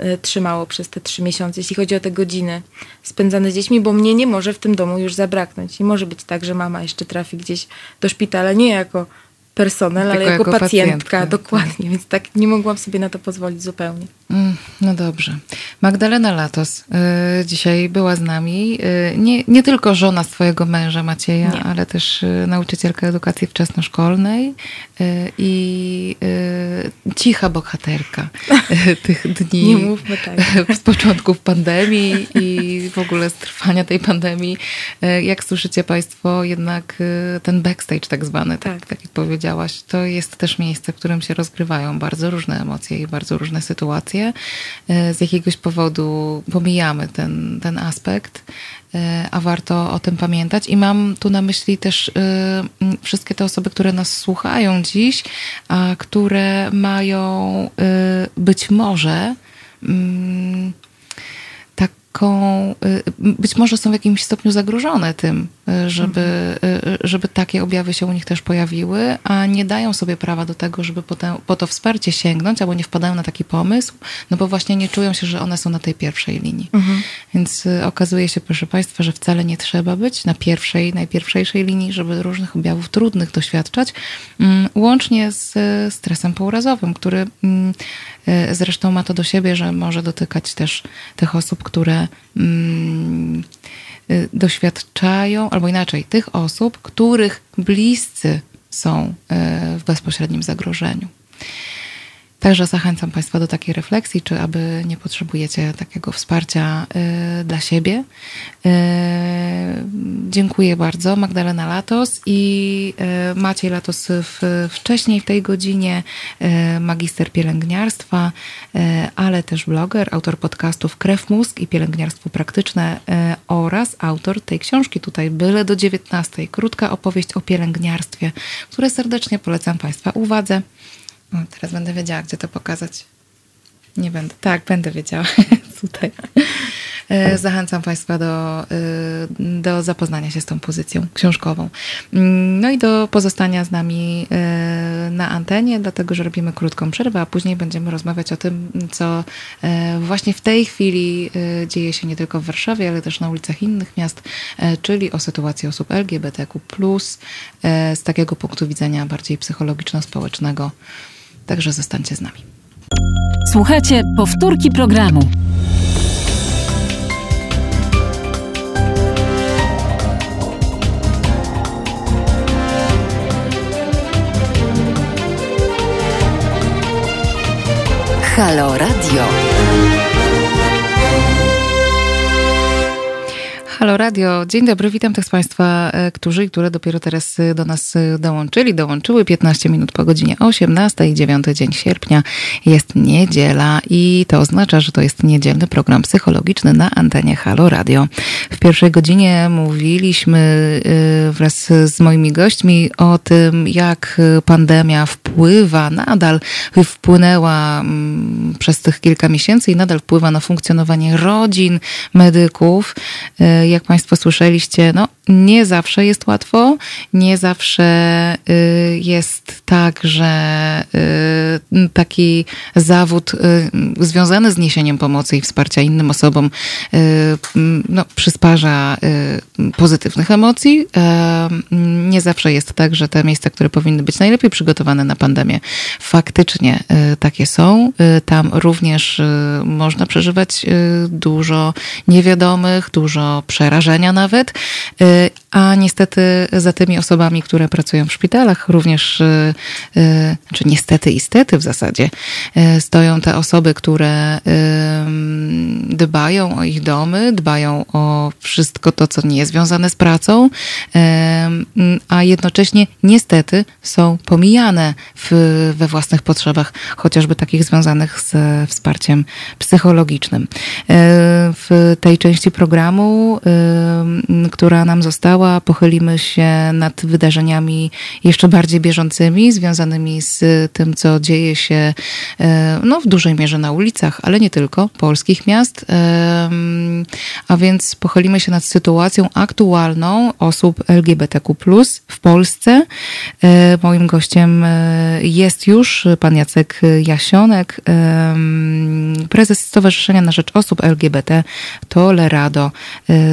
y, trzymało przez te trzy miesiące, jeśli chodzi o te godziny spędzane z dziećmi, bo mnie nie może w tym domu już zabraknąć. Nie może być tak, że mama jeszcze trafi gdzieś do szpitala, nie jako personel, ale Tylko jako, jako pacjentka. pacjentka, Dokładnie, więc tak nie mogłam sobie na to pozwolić zupełnie. Mm, No dobrze. Magdalena Latos y, dzisiaj była z nami. Y, nie, nie tylko żona swojego męża Macieja, Nie. ale też y, nauczycielka edukacji wczesnoszkolnej y, i y, cicha bohaterka y, tych dni. Nie mówmy tak. Z początków pandemii i w ogóle z trwania tej pandemii. Jak słyszycie Państwo, jednak ten backstage tak zwany, tak, Tak. tak jak powiedziałaś, to jest też miejsce, w którym się rozgrywają bardzo różne emocje i bardzo różne sytuacje. E, Z jakiegoś powodu pomijamy ten, ten aspekt, e, a warto o tym pamiętać. I mam tu na myśli też e, wszystkie te osoby, które nas słuchają dziś, a które mają e, być może mm, taką, y, być może są w jakimś stopniu zagrożone tym, y, żeby, y, żeby takie objawy się u nich też pojawiły, a nie dają sobie prawa do tego, żeby po, te, po to wsparcie sięgnąć, albo nie wpadają na taki pomysł, no bo właśnie nie czują się, że one są na tej pierwszej linii. Więc y, okazuje się, proszę Państwa, że wcale nie trzeba być na pierwszej, najpierwszej linii, żeby różnych objawów trudnych doświadczać, mm, łącznie z stresem pourazowym, który mm, zresztą ma to do siebie, że może dotykać też tych osób, które mm, y, doświadczają, albo inaczej, tych osób, których bliscy są y, w bezpośrednim zagrożeniu. Także zachęcam Państwa do takiej refleksji, czy aby nie potrzebujecie takiego wsparcia y, dla siebie. Y, dziękuję bardzo. Magdalena Latos i e, Maciej Latos w, wcześniej w tej godzinie, e, magister pielęgniarstwa, e, ale też bloger, autor podcastów Krew, Mózg i Pielęgniarstwo Praktyczne oraz autor tej książki tutaj, Byle do 19. Krótka opowieść o pielęgniarstwie, które serdecznie polecam Państwa uwadze. O, teraz będę wiedziała, gdzie to pokazać. Nie będę. Tak, będę wiedziała. Tutaj. E, zachęcam Państwa do, e, do zapoznania się z tą pozycją książkową. Mm, no i do pozostania z nami e, na antenie, dlatego że robimy krótką przerwę, a później będziemy rozmawiać o tym, co właśnie w tej chwili dzieje się nie tylko w Warszawie, ale też na ulicach innych miast, czyli o sytuacji osób LGBTQ, z takiego punktu widzenia bardziej psychologiczno-społecznego. Także zostańcie z nami. Słuchajcie powtórki programu. Halo Radio. Halo Radio, dzień dobry, witam tych z Państwa, e, którzy i które dopiero teraz e, do nas e, dołączyli, dołączyły 15 minut po godzinie 18 i 9 dzień sierpnia. Jest niedziela i to oznacza, że to jest niedzielny program psychologiczny na antenie Halo Radio. W pierwszej godzinie mówiliśmy wraz z moimi gośćmi o tym, jak pandemia wpływa, nadal wpłynęła mm, przez tych kilka miesięcy i nadal wpływa na funkcjonowanie rodzin, medyków jak Państwo słyszeliście, no nie zawsze jest łatwo, nie zawsze y, jest tak, że y, taki zawód y, związany z niesieniem pomocy i wsparcia innym osobom no, przysparza pozytywnych emocji. Nie zawsze jest tak, że te miejsca, które powinny być najlepiej przygotowane na pandemię, faktycznie takie są. Tam również można przeżywać dużo niewiadomych, dużo przerażenia nawet, y, a niestety za tymi osobami, które pracują w szpitalach, również, y, y, czy niestety i stety w zasadzie, stoją te osoby, które dbają o ich domy, dbają o wszystko to, co nie jest związane z pracą, a jednocześnie niestety są pomijane w, we własnych potrzebach, chociażby takich związanych z wsparciem psychologicznym. W tej części programu która nam została. Pochylimy się nad wydarzeniami jeszcze bardziej bieżącymi, związanymi z tym, co dzieje się e, no, w dużej mierze na ulicach, ale nie tylko, polskich miast. A więc pochylimy się nad sytuacją aktualną osób LGBTQ w Polsce. Moim gościem jest już pan Jacek Jasionek, prezes Stowarzyszenia na Rzecz Osób LGBT Tolerado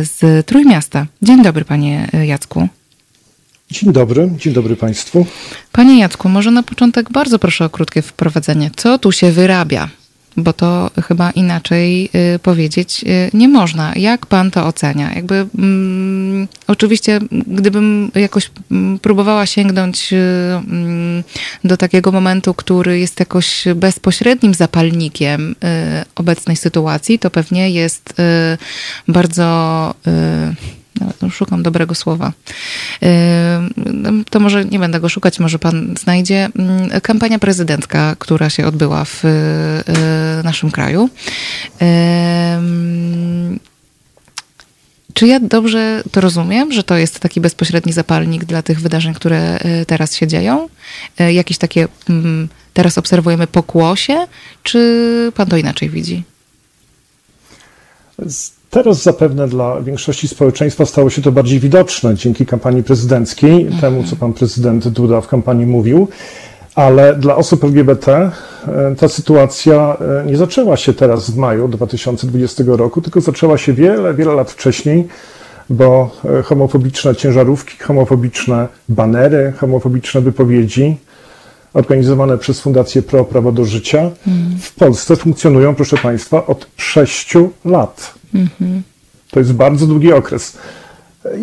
z Trójmiasta. Dzień dobry, panie Jacku. Dzień dobry, dzień dobry Państwu. Panie Jacku, może na początek bardzo proszę o krótkie wprowadzenie. Co tu się wyrabia? Bo to chyba inaczej y, powiedzieć y, nie można. Jak pan to ocenia? Jakby mm, oczywiście, gdybym jakoś mm, próbowała sięgnąć y, mm, do takiego momentu, który jest jakoś bezpośrednim zapalnikiem y, obecnej sytuacji, to pewnie jest y, bardzo y, szukam dobrego słowa. No, to może nie będę go szukać, może pan znajdzie. Mm, kampania prezydencka, która się odbyła w y, naszym kraju. Czy ja dobrze to rozumiem, że to jest taki bezpośredni zapalnik dla tych wydarzeń, które teraz się dzieją? Jakieś takie mm, teraz obserwujemy pokłosie, czy pan to inaczej widzi? Teraz zapewne dla większości społeczeństwa stało się to bardziej widoczne dzięki kampanii prezydenckiej, temu co pan prezydent Duda w kampanii mówił. Ale dla osób LGBT e, ta sytuacja e, nie zaczęła się teraz w maju 2020 roku, tylko zaczęła się wiele, wiele lat wcześniej, bo e, homofobiczne ciężarówki, homofobiczne banery, homofobiczne wypowiedzi organizowane przez Fundację Pro Prawo do Życia mhm. w Polsce funkcjonują, proszę Państwa, od sześciu lat. Mhm. To jest bardzo długi okres.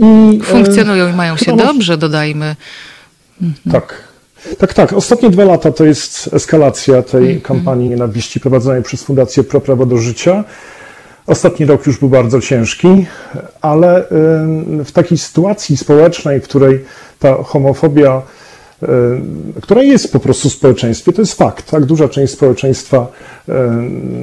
I, e, Funkcjonują i mają się dobrze, dodajmy. Mhm. Tak. Tak, tak. Ostatnie dwa lata to jest eskalacja tej mhm. kampanii nienawiści prowadzonej przez Fundację Pro Prawo do Życia. Ostatni rok już był bardzo ciężki, ale w takiej sytuacji społecznej, w której ta homofobia, która jest po prostu w społeczeństwie, to jest fakt, tak? Duża część społeczeństwa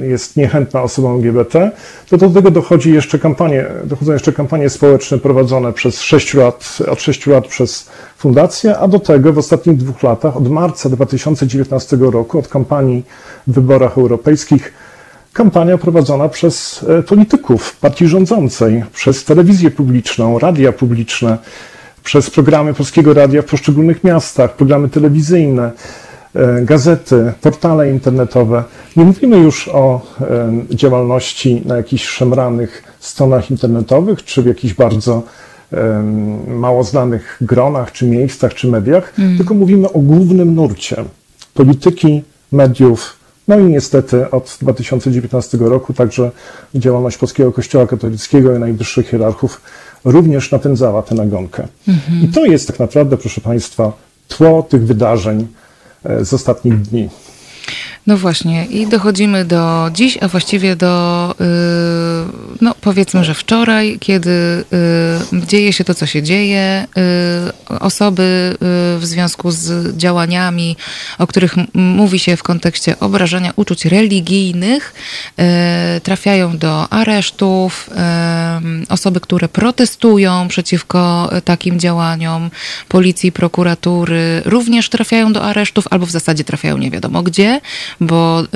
jest niechętna osobom LGBT, to do tego dochodzi jeszcze kampanie, dochodzą jeszcze kampanie społeczne prowadzone przez 6 lat, od 6 lat przez fundację, a do tego w ostatnich dwóch latach, od marca 2019 roku, od kampanii w wyborach europejskich, kampania prowadzona przez e, polityków partii rządzącej, przez telewizję publiczną, radia publiczne, przez programy Polskiego Radia w poszczególnych miastach, programy telewizyjne, e, gazety, portale internetowe. Nie mówimy już o e, działalności na jakichś szemranych stronach internetowych, czy w jakichś bardzo mało znanych gronach, czy miejscach, czy mediach, mm. tylko mówimy o głównym nurcie polityki, mediów, no i niestety od 2019 roku także działalność Polskiego Kościoła Katolickiego i najwyższych hierarchów również napędzała tę nagonkę. Mhm. I to jest tak naprawdę, proszę Państwa, tło tych wydarzeń e, z ostatnich dni. No właśnie, i dochodzimy do dziś, a właściwie do, y, no powiedzmy, że wczoraj, kiedy y, dzieje się to, co się dzieje. Y, osoby w związku z działaniami, o których mówi się w kontekście obrażania uczuć religijnych, trafiają do aresztów. Osoby, które protestują przeciwko takim działaniom policji, prokuratury, również trafiają do aresztów, albo w zasadzie trafiają nie wiadomo gdzie bo y,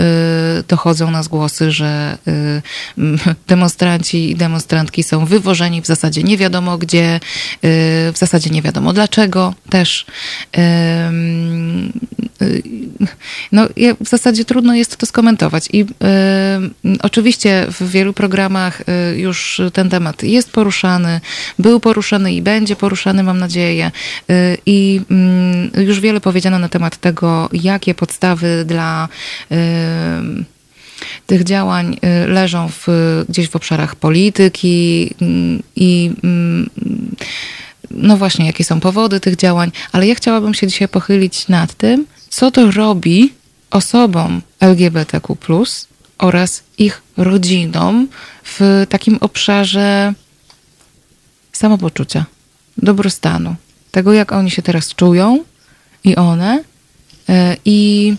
dochodzą nas głosy, że y, demonstranci i demonstrantki są wywożeni w zasadzie nie wiadomo gdzie, y, w zasadzie nie wiadomo dlaczego też. No, w zasadzie trudno jest to skomentować. I oczywiście w wielu programach już ten temat jest poruszany, był poruszany i będzie poruszany, mam nadzieję. I już wiele powiedziano na temat tego, jakie podstawy dla tych działań y, leżą w, gdzieś w obszarach polityki mm, i mm, no właśnie, jakie są powody tych działań, ale ja chciałabym się dzisiaj pochylić nad tym, co to robi osobom LGBTQ oraz ich rodzinom w takim obszarze samopoczucia, dobrostanu, tego jak oni się teraz czują i one y, i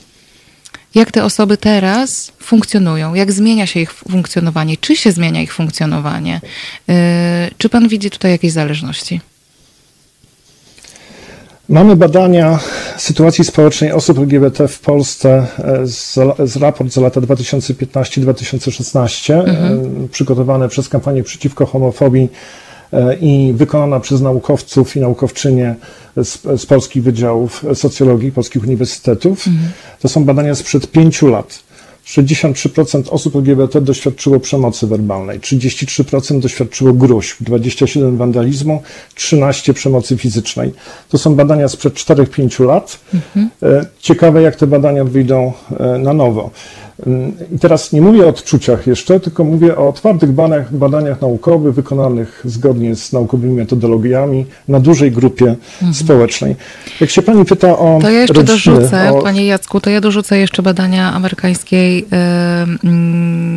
jak te osoby teraz funkcjonują, jak zmienia się ich funkcjonowanie, czy się zmienia ich funkcjonowanie. Y, czy pan widzi tutaj jakieś zależności? Mamy badania sytuacji społecznej osób LGBT w Polsce e, z, z raport za lata 2015-2016, e, mhm. przygotowane przez kampanię przeciwko homofobii e, i wykonana przez naukowców i naukowczynie z, z polskich wydziałów socjologii polskich uniwersytetów. Mhm. To są badania sprzed pięciu lat. 63% osób LGBT doświadczyło przemocy werbalnej, 33% doświadczyło gruźb, 27% wandalizmu, 13% przemocy fizycznej. To są badania sprzed 4-5 lat. Mhm. E, ciekawe, jak te badania wyjdą e, na nowo. I teraz nie mówię o odczuciach jeszcze, tylko mówię o otwartych badaniach, badaniach naukowych wykonanych zgodnie z naukowymi metodologiami na dużej grupie mhm. społecznej. Jak się pani pyta o. To ja jeszcze rodziny, dorzucę, o... panie Jacku, to ja dorzucę jeszcze badania amerykańskiej y, y, y,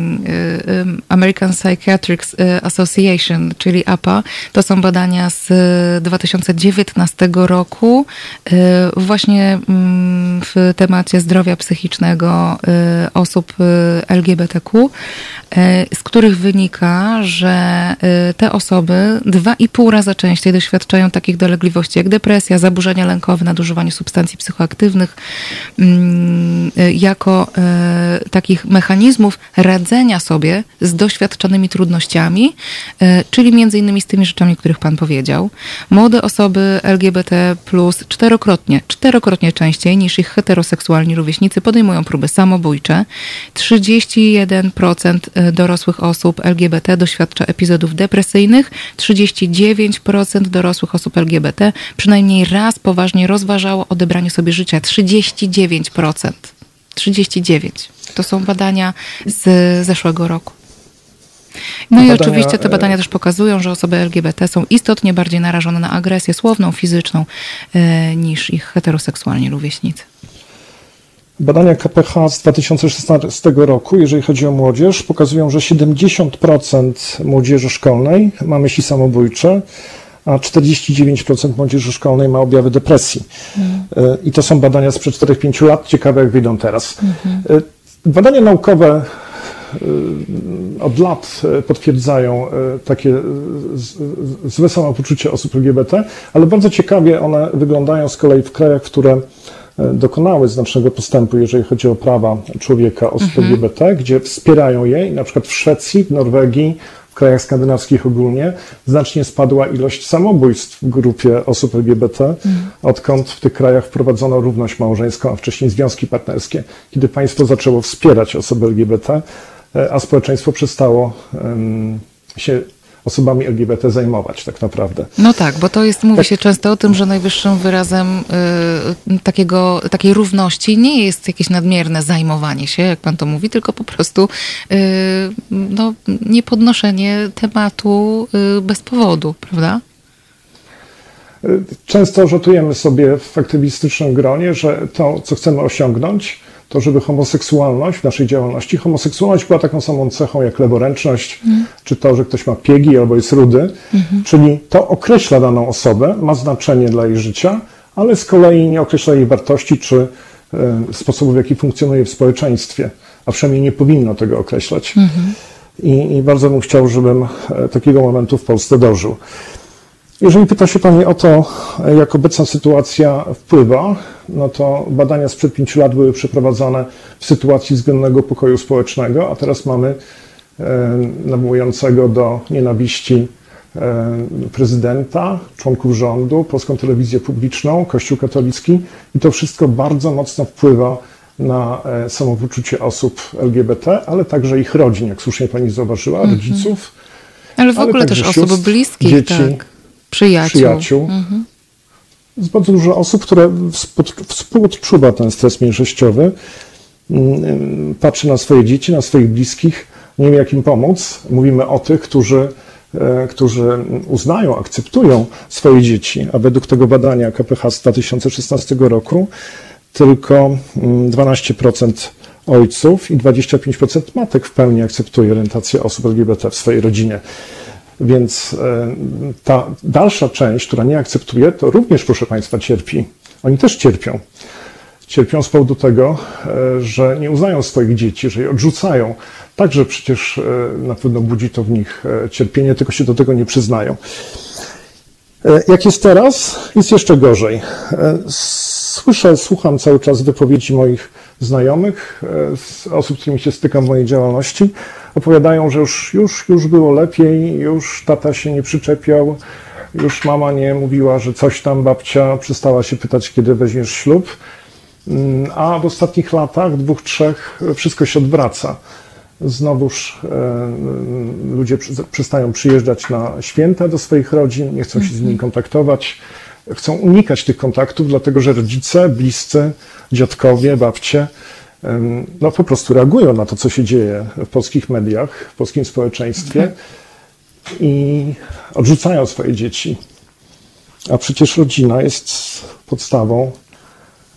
American Psychiatric Association, czyli APA. To są badania z 2019 roku, właśnie mm, w temacie zdrowia psychicznego osób y, LGBTQ, y, z których wynika, że y, te osoby dwa i pół razy częściej doświadczają takich dolegliwości jak depresja, zaburzenia lękowe, nadużywanie substancji psychoaktywnych, mm, jako takich mechanizmów radzenia sobie z doświadczonymi trudnościami, czyli między innymi z tymi rzeczami, których Pan powiedział. Młode osoby LGBT plus czterokrotnie, czterokrotnie częściej niż ich heteroseksualni rówieśnicy podejmują próby samobójcze, 31% y, dorosłych osób LGBT doświadcza epizodów depresyjnych, 39% dorosłych osób LGBT przynajmniej raz poważnie rozważało odebranie sobie życia. 39%. 39. To są badania z zeszłego roku. No badania, i oczywiście te badania też pokazują, że osoby LGBT są istotnie bardziej narażone na agresję słowną, fizyczną y, niż ich heteroseksualni rówieśnicy. Badania KPH z 2016 roku, jeżeli chodzi o młodzież, pokazują, że 70% młodzieży szkolnej ma myśli samobójcze, a 49% młodzieży szkolnej ma objawy depresji. Mm. I to są badania sprzed 4-5 lat. Ciekawe, jak wyjdą teraz. Mm-hmm. Badania naukowe od lat potwierdzają takie złe samopoczucie osób LGBT, ale bardzo ciekawie one wyglądają z kolei w krajach, które dokonały znacznego postępu, jeżeli chodzi o prawa człowieka, osób mhm. LGBT, gdzie wspierają je i na przykład w Szwecji, w Norwegii, krajach skandynawskich ogólnie znacznie spadła ilość samobójstw w grupie osób LGBT, odkąd w tych krajach wprowadzono równość małżeńską, a wcześniej związki partnerskie. Kiedy państwo zaczęło wspierać osoby LGBT, e, a społeczeństwo przestało się osobami LGBT zajmować tak naprawdę. No tak, bo to jest, mówi tak. się często o tym, że najwyższym wyrazem y, takiego, takiej równości nie jest jakieś nadmierne zajmowanie się, jak pan to mówi, tylko po prostu y, no, niepodnoszenie tematu y, bez powodu, prawda? Często rzutujemy sobie w aktywistycznym gronie, że to, co chcemy osiągnąć, to żeby homoseksualność w naszej działalności, homoseksualność była taką samą cechą jak leworęczność, mm. czy to, że ktoś ma piegi albo jest rudy, mm -hmm. czyli to określa daną osobę, ma znaczenie dla jej życia, ale z kolei nie określa jej wartości czy y, sposobu, w jaki funkcjonuje w społeczeństwie, a przynajmniej nie powinno tego określać. Mm -hmm. I, I, bardzo bym chciał, żebym e, takiego momentu w Polsce dożył. Jeżeli pyta się Pani o to, jak obecna sytuacja wpływa, no to badania sprzed pięciu lat były przeprowadzane w sytuacji względnego pokoju społecznego, a teraz mamy e, nawołującego do nienawiści e, prezydenta, członków rządu, polską telewizję publiczną, Kościół katolicki i to wszystko bardzo mocno wpływa na e, samopoczucie osób LGBT, ale także ich rodzin, jak słusznie pani zauważyła, mhm. rodziców. Ale w ogóle też osób bliskich, dzieci. Tak Przyjaciół. przyjaciół. Mhm. Jest bardzo dużo osób, które współodczuwa ten stres mniejszościowy, mm, patrzy na swoje dzieci, na swoich bliskich, nie wie jak im pomóc. Mówimy o tych, którzy, e, którzy uznają, akceptują swoje dzieci, a według tego badania KPH z 2016 roku tylko 12% mm, ojców i 25% matek w pełni akceptuje orientację osób LGBT w swojej rodzinie. Więc e, ta dalsza część, która nie akceptuje, to również, proszę Państwa, cierpi. Oni też cierpią. Cierpią z powodu tego, e, że nie uznają swoich dzieci, że je odrzucają. Także przecież e, na pewno budzi to w nich cierpienie, tylko się do tego nie przyznają. Jak jest teraz, jest jeszcze gorzej. Słyszę, słucham cały czas wypowiedzi moich znajomych, osób, z którymi się stykam w mojej działalności, opowiadają, że już, już, już było lepiej, już tata się nie przyczepiał, już mama nie mówiła, że coś tam babcia przestała się pytać, kiedy weźmiesz ślub. Mm, a w ostatnich latach, dwóch, trzech, wszystko się odwraca. Znowuż e, ludzie przestają przyjeżdżać na święta do swoich rodzin, nie chcą się z nimi mhm. kontaktować, chcą unikać tych kontaktów, dlatego że rodzice, bliscy, dziadkowie, babcie no, po prostu reagują na to, co się dzieje w polskich mediach, w polskim społeczeństwie i odrzucają swoje dzieci. A przecież rodzina jest podstawą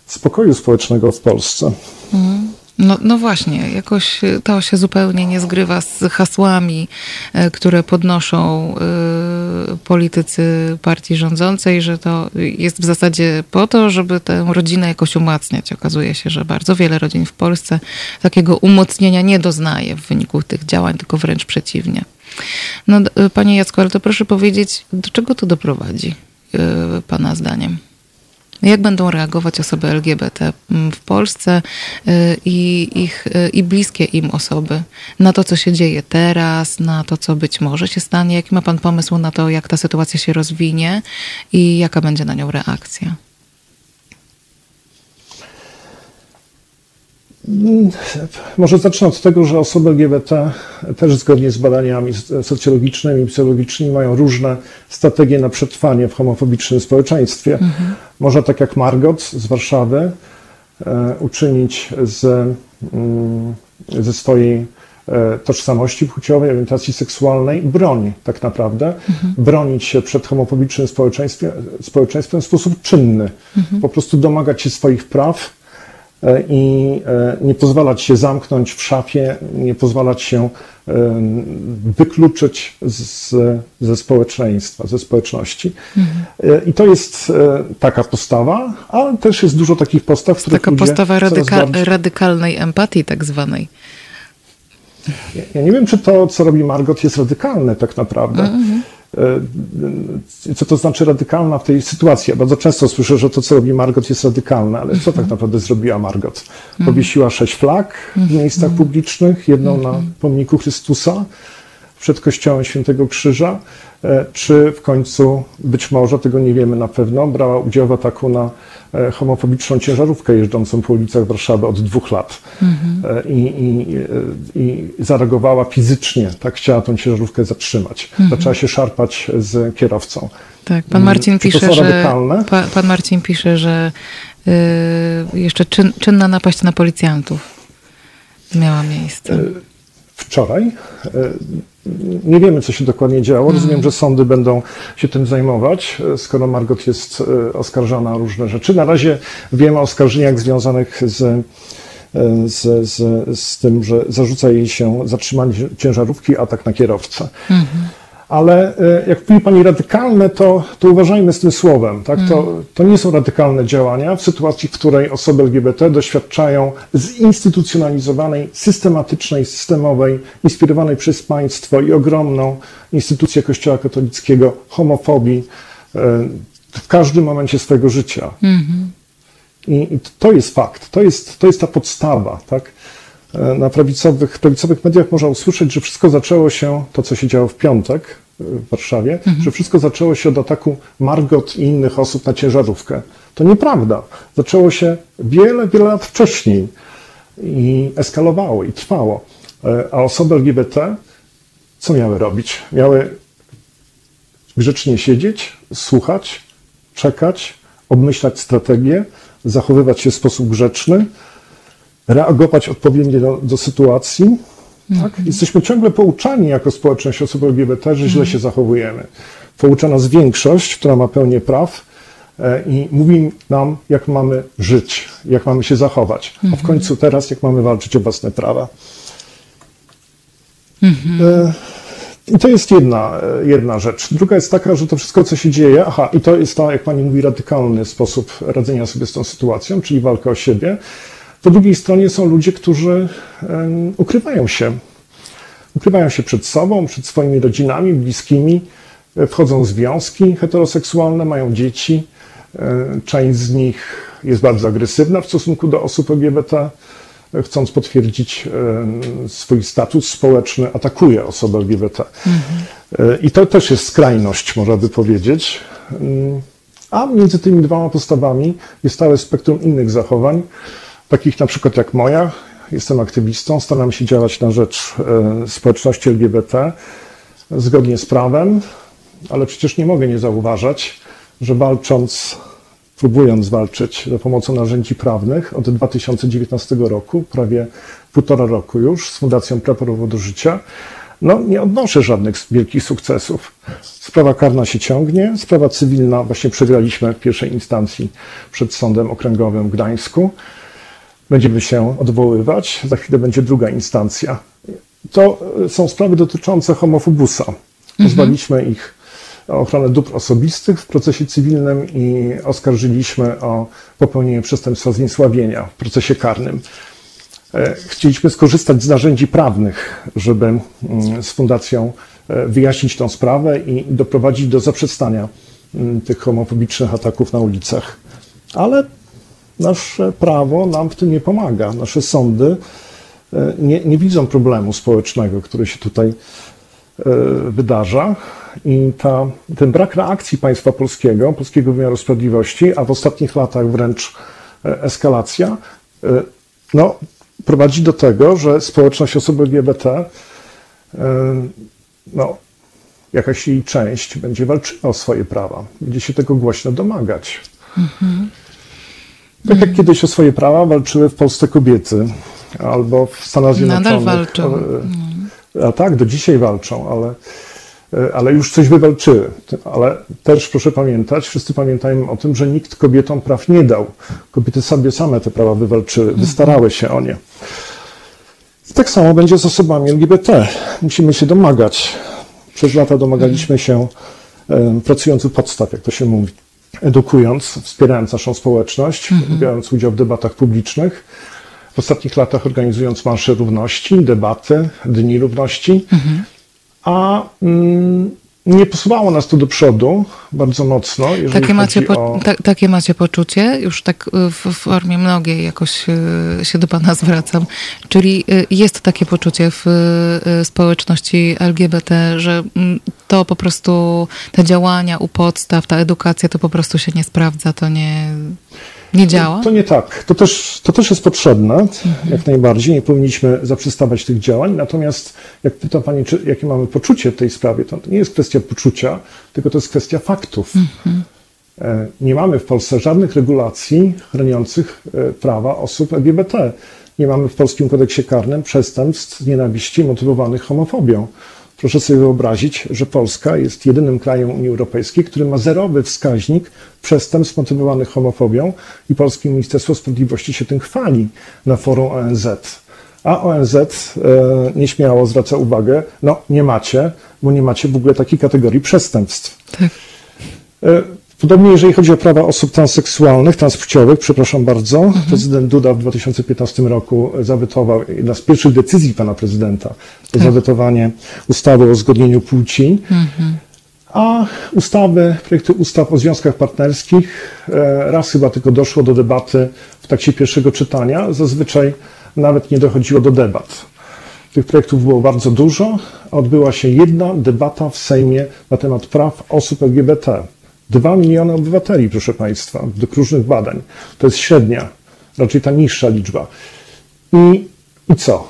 spokoju społecznego w Polsce. Mhm. No, no właśnie, jakoś to się zupełnie nie zgrywa z hasłami, e, które podnoszą e, politycy partii rządzącej, że to jest w zasadzie po to, żeby tę rodzinę jakoś umacniać. Okazuje się, że bardzo wiele rodzin w Polsce takiego umocnienia nie doznaje w wyniku tych działań, tylko wręcz przeciwnie. No, panie Jacku, ale to proszę powiedzieć, do czego to doprowadzi, pana zdaniem? Jak będą reagować osoby LGBT mm, w Polsce y, i, ich, y, i bliskie im osoby na to, co się dzieje teraz, na to, co być może się stanie. Jaki ma Pan pomysł na to, jak ta sytuacja się rozwinie i jaka będzie na nią reakcja? Może zacznę od tego, że osoby LGBT też zgodnie z badaniami socjologicznymi, psychologicznymi mają różne strategie na przetrwanie w homofobicznym społeczeństwie. Mhm. Można tak jak Margot z Warszawy e, uczynić z, mm, ze swojej e, tożsamości płciowej, orientacji seksualnej broń tak naprawdę. Mhm. Bronić się przed homofobicznym społeczeństwem, społeczeństwem w sposób czynny. Mhm. Po prostu domagać się swoich praw, i nie pozwalać się zamknąć w szafie, nie pozwalać się wykluczyć z, ze społeczeństwa, ze społeczności. Mhm. I to jest taka postawa, ale też jest dużo takich postaw, które Taka postawa radyka bardziej... radykalnej empatii tak zwanej. Ja, ja, nie wiem, czy to, co robi Margot, jest radykalne tak naprawdę. Mm-hmm. Co to znaczy radykalna w tej sytuacji? Ja bardzo często słyszę, że to, co robi Margot, jest radykalne, ale co tak naprawdę zrobiła Margot? Powiesiła sześć flag w miejscach publicznych, jedną na pomniku Chrystusa przed kościołem Świętego Krzyża, e, czy w końcu, być może, tego nie wiemy na pewno, brała udział w ataku na E, homofobiczną ciężarówkę jeżdżącą po ulicach Warszawy od dwóch lat. Mhm. I, i, e, I, zareagowała fizycznie, tak chciała tą ciężarówkę zatrzymać. Mhm. Zaczęła się szarpać z kierowcą. Tak, pan Marcin pisze, że pa, pan Marcin pisze, że jeszcze czyn, czynna napaść na policjantów miała miejsce. Wczoraj nie wiemy, co się dokładnie działo. Mhm. Rozumiem, że sądy będą się tym zajmować, skoro Margot jest e, oskarżana o różne rzeczy. Na razie wiemy o oskarżeniach związanych z, e, z, z, z tym, że zarzuca jej się zatrzymanie ciężarówki, atak na kierowcę. Mhm ale e, jak mówi Pani radykalne, to, to uważajmy z tym słowem. Tak? To, mm. to nie są radykalne działania w sytuacji, w której osoby LGBT doświadczają zinstytucjonalizowanej, systematycznej, systemowej, inspirowanej przez państwo i ogromną instytucję Kościoła katolickiego homofobii e, w każdym momencie swojego życia. -hmm. I, I, to jest fakt, to jest, to jest ta podstawa. Tak? E, na prawicowych, prawicowych mediach można usłyszeć, że wszystko zaczęło się, to co się działo w piątek w Warszawie, mhm. że wszystko zaczęło się od ataku Margot i innych osób na ciężarówkę. To nieprawda. Zaczęło się wiele, wiele lat wcześniej i eskalowało i trwało. E, a osoby LGBT co miały robić? Miały grzecznie siedzieć, słuchać, czekać, obmyślać strategię, zachowywać się w sposób grzeczny, reagować odpowiednio do, do sytuacji. Tak? Mhm. Jesteśmy ciągle pouczani jako społeczność osób LGBT, że źle mhm. się zachowujemy. Poucza nas większość, która ma pełnię praw e, i mówi nam, jak mamy żyć, jak mamy się zachować. A w mhm. końcu teraz, jak mamy walczyć o własne prawa. E, I to jest jedna, e, jedna rzecz. Druga jest taka, że to wszystko, co się dzieje, aha, i to jest ta, jak pani mówi, radykalny sposób radzenia sobie z tą sytuacją, czyli walka o siebie. Po drugiej stronie są ludzie, którzy ukrywają się. Ukrywają się przed sobą, przed swoimi rodzinami, bliskimi, e, wchodzą w związki heteroseksualne, mają dzieci. E, część z nich jest bardzo agresywna w stosunku do osób LGBT, e, chcąc potwierdzić swój status społeczny, atakuje osoby LGBT. Mhm. I to też jest skrajność, można by powiedzieć. Mm, a między tymi dwoma postawami jest całe spektrum innych zachowań, takich na przykład jak moja. Jestem aktywistą, staram się działać na rzecz e, społeczności LGBT zgodnie z prawem, ale przecież nie mogę nie zauważać, że walcząc, próbując walczyć za pomocą narzędzi prawnych od 2019 roku, prawie półtora roku już, z Fundacją Prawo do Życia, no nie odnoszę żadnych wielkich sukcesów. Sprawa karna się ciągnie, sprawa cywilna właśnie przegraliśmy w pierwszej instancji przed Sądem Okręgowym w Gdańsku będziemy się odwoływać. Za chwilę będzie druga instancja. To są sprawy dotyczące homofobusa. Pozwaliśmy mhm. ich o ochronę dóbr osobistych w procesie cywilnym i oskarżyliśmy o popełnienie przestępstwa zniesławienia w procesie karnym. E, chcieliśmy skorzystać z narzędzi prawnych, żeby mm, z Fundacją e, wyjaśnić tę sprawę i doprowadzić do zaprzestania mm, tych homofobicznych ataków na ulicach. Ale nasze prawo nam w tym nie pomaga. Nasze sądy e, nie, nie widzą problemu społecznego, który się tutaj e, wydarza. I ta, ten brak reakcji państwa polskiego, polskiego wymiaru sprawiedliwości, a w ostatnich latach wręcz e, eskalacja, no, prowadzi do tego, że społeczność osób LGBT, no, jakaś jej część będzie walczyła o swoje prawa, będzie się tego głośno domagać. Mhm. Tak jak kiedyś o swoje prawa walczyły w Polsce kobiety, albo w Stanach Zjednoczonych. Nadal walczą. A tak, do dzisiaj walczą, ale e, ale już coś wywalczyły. Ale też proszę pamiętać, wszyscy pamiętajmy o tym, że nikt kobietom praw nie dał. Kobiety sobie same te prawa wywalczyły, wystarały się o nie. Tak samo będzie z osobami LGBT. Musimy się domagać. Przez lata domagaliśmy się, pracując u podstaw, jak to się mówi, edukując, wspierając naszą społeczność, mhm. biorąc udział w debatach publicznych. W ostatnich latach organizując marsze równości, debaty, dni równości. Mhm. A mm, nie posuwało nas to do przodu bardzo mocno. Takie macie, po, o... ta, takie macie poczucie, już tak y, w, formie mnogiej jakoś y, się do Pana zwracam. Czyli y, jest takie poczucie w społeczności LGBT, że mm, to po prostu te działania u podstaw, ta edukacja to po prostu się nie sprawdza, to nie. Nie działa? To nie tak. To też, to też jest potrzebne, mhm. jak najbardziej. Nie powinniśmy zaprzestawać tych działań. Natomiast jak pyta Pani, czy, jakie mamy poczucie w tej sprawie, to, to nie jest kwestia poczucia, tylko to jest kwestia faktów. Mhm. E, nie mamy w Polsce żadnych regulacji chroniących e, prawa osób LGBT. Nie mamy w polskim kodeksie karnym przestępstw z nienawiści motywowanych homofobią. Proszę sobie wyobrazić, że Polska jest jedynym krajem Unii Europejskiej, który ma zerowy wskaźnik przestępstw motywowanych homofobią i Polskie Ministerstwo Sprawiedliwości się tym chwali na forum ONZ. A ONZ e, nieśmiało zwraca uwagę, no nie macie, bo nie macie w ogóle takiej kategorii przestępstw. Tak. Podobnie jeżeli chodzi o prawa osób transseksualnych, transpłciowych, przepraszam bardzo, mhm. prezydent Duda w 2015 roku zawetował, jedna z pierwszych decyzji pana prezydenta, to tak. zawetowanie ustawy o uzgodnieniu płci. Mhm. A ustawy, projekty ustaw o związkach partnerskich, e, raz chyba tylko doszło do debaty w trakcie pierwszego czytania, zazwyczaj nawet nie dochodziło do debat. Tych projektów było bardzo dużo. Odbyła się jedna debata w Sejmie na temat praw osób LGBT. Dwa miliony obywateli, proszę Państwa, według różnych badań. To jest średnia, raczej ta niższa liczba. I, I co?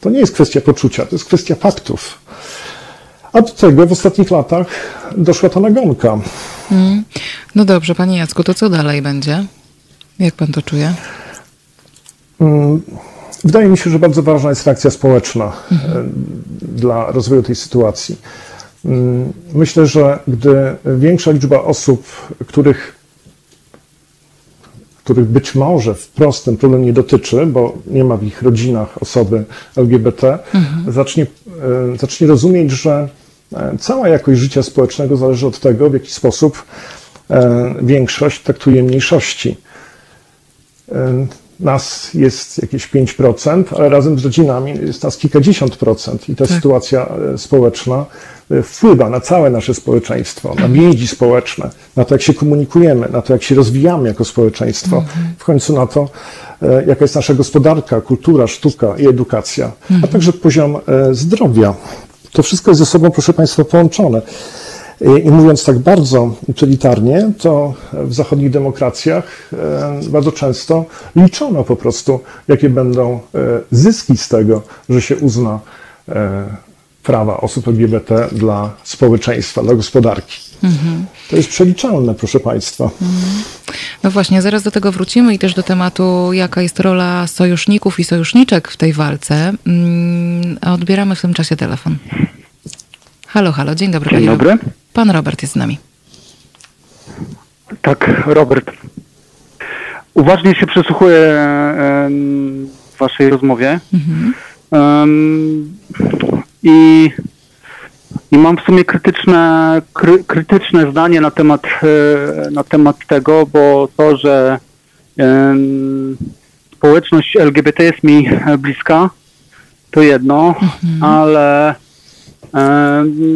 To nie jest kwestia poczucia, to jest kwestia faktów. A do tego w ostatnich latach doszła ta nagonka. Mm. No dobrze, Panie Jacku, to co dalej będzie? Jak Pan to czuje? Mm. Wydaje mi się, że bardzo ważna jest reakcja społeczna mhm. dla rozwoju tej sytuacji. Mm, myślę, że gdy większa liczba osób, których, których być może wprost ten problem nie dotyczy, bo nie ma w ich rodzinach osoby LGBT, mhm. zacznie, e, zacznie rozumieć, że e, cała jakość życia społecznego zależy od tego, w jaki sposób e, większość traktuje mniejszości. Nas jest jakieś 5%, ale razem z rodzinami jest nas kilkadziesiąt procent i ta tak. sytuacja społeczna wpływa na całe nasze społeczeństwo, na więzi społeczne, na to, jak się komunikujemy, na to, jak się rozwijamy jako społeczeństwo, mhm. w końcu na to, e, jaka jest nasza gospodarka, kultura, sztuka i edukacja, a mhm. także poziom e, zdrowia. To wszystko jest ze sobą, proszę Państwa, połączone. I mówiąc tak bardzo utylitarnie, to w zachodnich demokracjach e, bardzo często liczono po prostu, jakie będą zyski z tego, że się uzna prawa osób LGBT dla społeczeństwa, dla gospodarki. Mhm. To jest przeliczalne, proszę Państwa. Mhm. No właśnie, zaraz do tego wrócimy i też do tematu, jaka jest rola sojuszników i sojuszniczek w tej walce. Mm, odbieramy w tym czasie telefon. Halo, halo, dzień dobry. Dzień dobry. Pan Robert jest z nami. Tak, Robert. Uważnie się przysłuchuję waszej rozmowie. Mhm. Um, i, i mam w sumie krytyczne, kry, krytyczne zdanie na temat, e, na temat tego, bo to, że um, społeczność LGBT jest mi bliska, to jedno, mhm. ale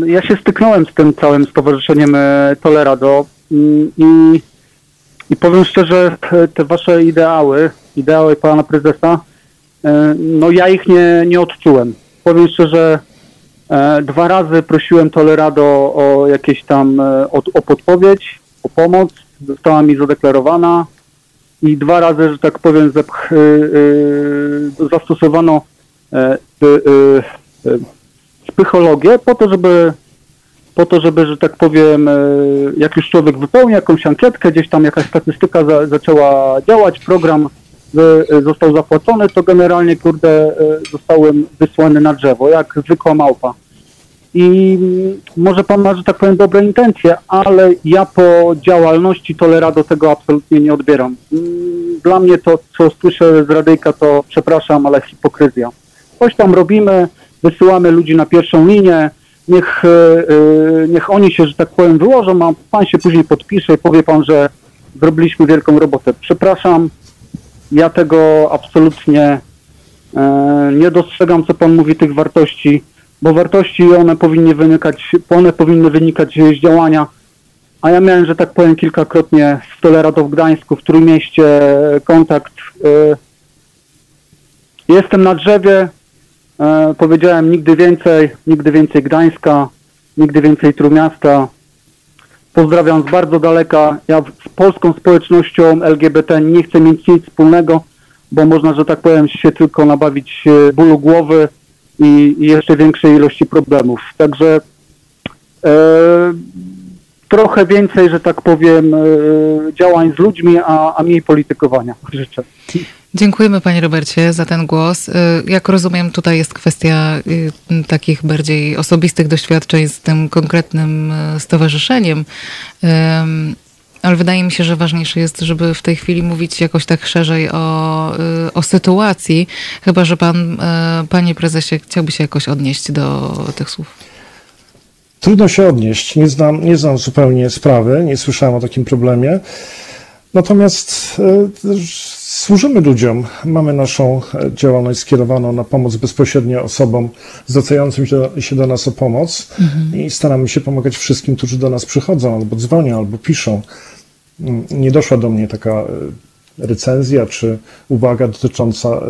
ja się styknąłem z tym całym stowarzyszeniem e, Tolerado mm, i, i powiem szczerze, te, wasze ideały, ideały pana prezesa, e, no ja ich nie, nie odczułem. Powiem szczerze, E, dwa razy prosiłem Tolerado o jakieś tam, e, o, o podpowiedź, o pomoc. Została mi zadeklarowana i dwa razy, że tak powiem, e, zastosowano psychologię po to, żeby po to, żeby, że tak powiem, jak już człowiek wypełni jakąś ankietkę, gdzieś tam jakaś statystyka za, zaczęła działać, program Y, został zapłacony, to generalnie, kurde, y, zostałem wysłany na drzewo, jak zwykła małpa. i może pan ma, że tak powiem, dobre intencje, ale ja po działalności Tolerado tego absolutnie nie odbieram. Dla mnie to, co słyszę z radyjka, to przepraszam, ale hipokryzja. Coś tam robimy, wysyłamy ludzi na pierwszą linię, niech, yy, niech oni się, że tak powiem, wyłożą, a pan się później podpisze i powie pan, że zrobiliśmy wielką robotę. Przepraszam, ja tego absolutnie yy, nie dostrzegam, co pan mówi, tych wartości bo wartości one powinny wynikać, one powinny wynikać z działania. A ja miałem, że tak powiem, kilkakrotnie z Tolerado w Gdańsku, w Trójmieście kontakt. Jestem na drzewie, y, powiedziałem nigdy więcej, nigdy więcej Gdańska, nigdy więcej Trójmiasta. Pozdrawiam z bardzo daleka. Ja z polską społecznością LGBT nie chcę mieć nic wspólnego, bo można, że tak powiem, się tylko nabawić y, bólu głowy, i, i jeszcze większej ilości problemów. Także e, trochę więcej, że tak powiem, e, działań z ludźmi, a, a mniej politykowania. Życzę. Dziękujemy Panie Robercie za ten głos. E, jak rozumiem, tutaj jest kwestia e, takich bardziej osobistych doświadczeń z tym konkretnym stowarzyszeniem. Ale wydaje mi się, że ważniejsze jest, żeby w tej chwili mówić jakoś tak szerzej o, o sytuacji, chyba że pan, panie prezesie, chciałby się jakoś odnieść do tych słów. Trudno się odnieść. Nie znam, nie znam zupełnie sprawy, nie słyszałem o takim problemie. Natomiast y, służymy ludziom. Mamy naszą działalność skierowaną na pomoc bezpośrednio osobom zwracającym się do nas o pomoc mhm. i staramy się pomagać wszystkim, którzy do nas przychodzą, albo dzwonią, albo piszą nie doszła do mnie taka e, recenzja czy uwaga dotycząca e,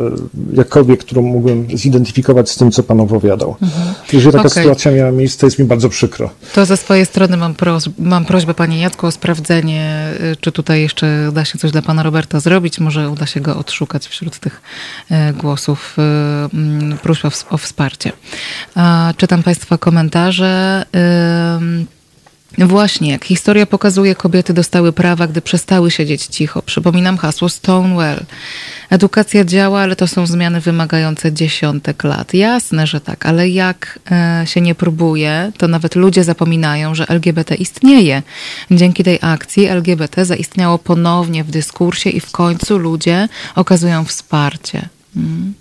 jakkolwiek, którą mógłbym zidentyfikować z tym, co Pan opowiadał. Mhm. Jeżeli taka okay. sytuacja miała miejsce, jest mi bardzo przykro. To ze swojej strony mam, prośbę, mam prośbę Panie Jacku o sprawdzenie, e, czy tutaj jeszcze da się coś dla Pana Roberta zrobić. Może uda się go odszukać wśród tych głosów próśb o wsparcie. Czytam Państwa komentarze. Właśnie, jak historia pokazuje, kobiety dostały prawa, gdy przestały siedzieć cicho. Przypominam hasło Stonewall. Edukacja działa, ale to są zmiany wymagające dziesiątek lat. Jasne, że tak, ale jak e, się nie próbuje, to nawet ludzie zapominają, że LGBT istnieje. Dzięki tej akcji LGBT zaistniało ponownie w dyskursie i w końcu ludzie okazują wsparcie. Mm.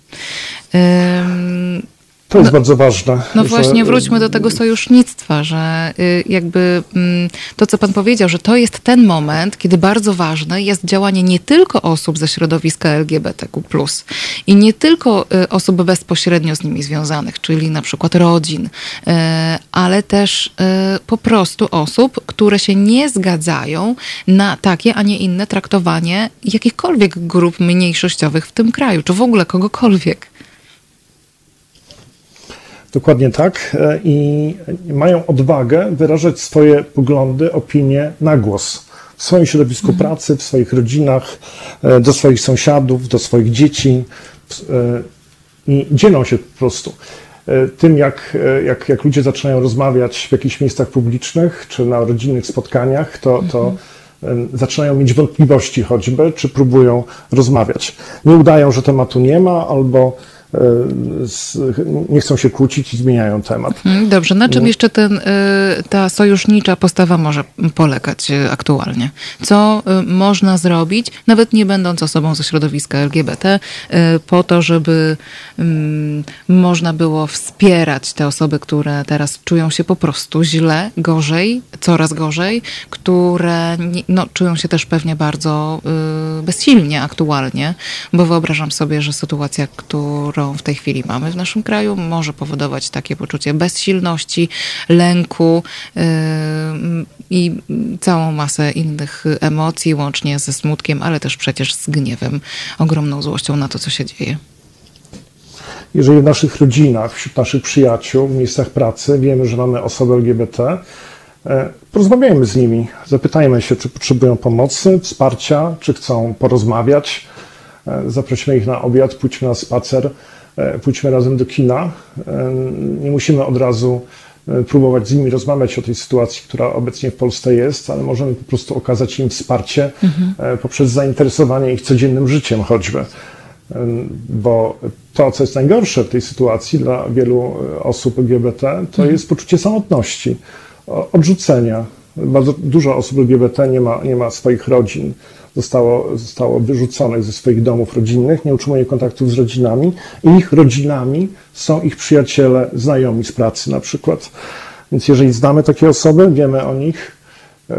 To jest no, bardzo ważne. No że... właśnie, wróćmy do tego sojusznictwa, że y, jakby mm, to, co pan powiedział, że to jest ten moment, kiedy bardzo ważne jest działanie nie tylko osób ze środowiska LGBTQ+, i nie tylko y, osób bezpośrednio z nimi związanych, czyli na przykład rodzin, y, ale też po prostu osób, które się nie zgadzają na takie, a nie inne traktowanie jakichkolwiek grup mniejszościowych w tym kraju, czy w ogóle kogokolwiek. Dokładnie tak. E, I mają odwagę wyrażać swoje poglądy, opinie na głos. W swoim środowisku mhm. pracy, w swoich rodzinach, e, do swoich sąsiadów, do swoich dzieci. E, I dzielą się po prostu tym, jak, jak, jak ludzie zaczynają rozmawiać w jakichś miejscach publicznych czy na rodzinnych spotkaniach, to, to mhm. zaczynają mieć wątpliwości choćby, czy próbują rozmawiać. Nie udają, że tematu nie ma, albo nie chcą się kłócić i zmieniają temat. Mhm, dobrze, na czym jeszcze ten, y, ta sojusznicza postawa może polegać y, aktualnie? Co y, można zrobić, nawet nie będąc osobą ze środowiska LGBT, po to, żeby mm, można było wspierać te osoby, które teraz czują się po prostu źle, gorzej, coraz gorzej, które no, czują się też pewnie bardzo bezsilnie aktualnie, bo wyobrażam sobie, że sytuacja, którą w tej chwili mamy w naszym kraju, może powodować takie poczucie bezsilności, lęku yy, i całą masę innych emocji, łącznie ze smutkiem, ale też przecież z gniewem, ogromną złością na to, co się dzieje. Jeżeli w naszych rodzinach, wśród naszych przyjaciół, w miejscach pracy wiemy, że mamy osoby LGBT, e, porozmawiajmy z nimi, zapytajmy się, czy potrzebują pomocy, wsparcia, czy chcą porozmawiać. E, zaprosimy ich na obiad, pójdźmy na spacer E, pójdźmy razem do kina. E, nie musimy od razu próbować z nimi rozmawiać o tej sytuacji, która obecnie w Polsce jest, ale możemy po prostu okazać im wsparcie mhm. poprzez zainteresowanie ich codziennym życiem choćby. Bo to, co jest najgorsze w tej sytuacji dla wielu osób LGBT, to mhm. jest poczucie samotności, odrzucenia. Bardzo dużo osób LGBT nie ma, nie ma swoich rodzin, zostało, zostało wyrzuconych ze swoich domów rodzinnych, nie utrzymuje kontaktów z rodzinami. Ich rodzinami są ich przyjaciele, znajomi z pracy na przykład. Więc jeżeli znamy takie osoby, wiemy o nich, e,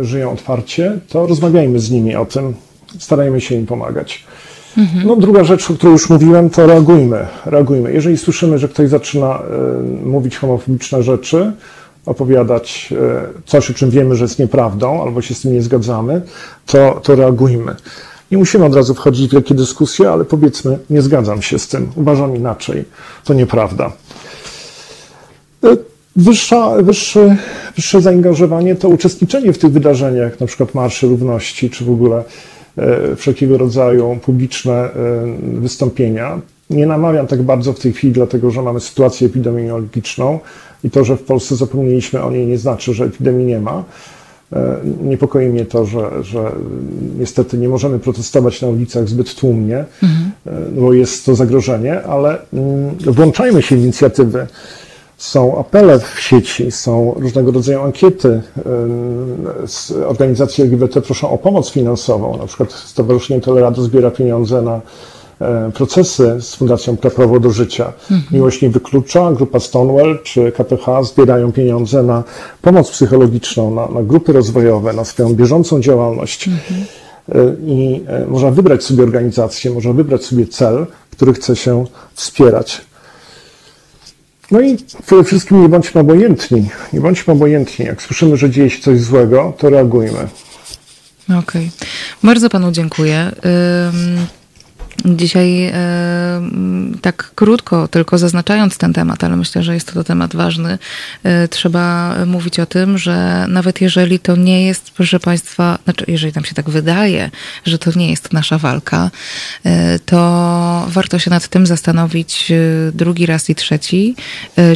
żyją otwarcie, to rozmawiajmy z nimi o tym, starajmy się im pomagać. Mhm. No, druga rzecz, o której już mówiłem, to reagujmy. reagujmy. Jeżeli słyszymy, że ktoś zaczyna y, mówić homofobiczne rzeczy, opowiadać y, coś, o czym wiemy, że jest nieprawdą, albo się z tym nie zgadzamy, to, to reagujmy. Nie musimy od razu wchodzić w wielkie dyskusje, ale powiedzmy, nie zgadzam się z tym, uważam inaczej, to nieprawda. Y, wyższa, wyższe, wyższe zaangażowanie to uczestniczenie w tych wydarzeniach, na przykład Marszy Równości, czy w ogóle E, wszelkiego rodzaju publiczne e, wystąpienia. Nie namawiam tak bardzo w tej chwili, dlatego że mamy sytuację epidemiologiczną i to, że w Polsce zapomnieliśmy o niej, nie znaczy, że epidemii nie ma. E, niepokoi mnie to, że, że niestety nie możemy protestować na ulicach zbyt tłumnie, mhm. bo jest to zagrożenie, ale mm, włączajmy się w inicjatywy są apele w sieci, są różnego rodzaju ankiety. Organizacje LGBT proszą o pomoc finansową. Na przykład Stowarzyszenie Tolerado zbiera pieniądze na e, procesy z Fundacją Prawo do Życia. Mhm. Miłość nie wyklucza, grupa Stonewall czy KPH zbierają pieniądze na pomoc psychologiczną, na, na grupy rozwojowe, na swoją bieżącą działalność. Mhm. E, I e, można wybrać sobie organizację, można wybrać sobie cel, który chce się wspierać. No i przede wszystkim nie bądźmy obojętni. Nie bądźmy obojętni. Jak słyszymy, że dzieje się coś złego, to reagujmy. Okej. Okay. Bardzo panu dziękuję. Dzisiaj e, tak krótko, tylko zaznaczając ten temat, ale myślę, że jest to temat ważny, e, trzeba mówić o tym, że nawet jeżeli to nie jest, proszę Państwa, znaczy jeżeli nam się tak wydaje, że to nie jest nasza walka, e, to warto się nad tym zastanowić drugi raz i trzeci,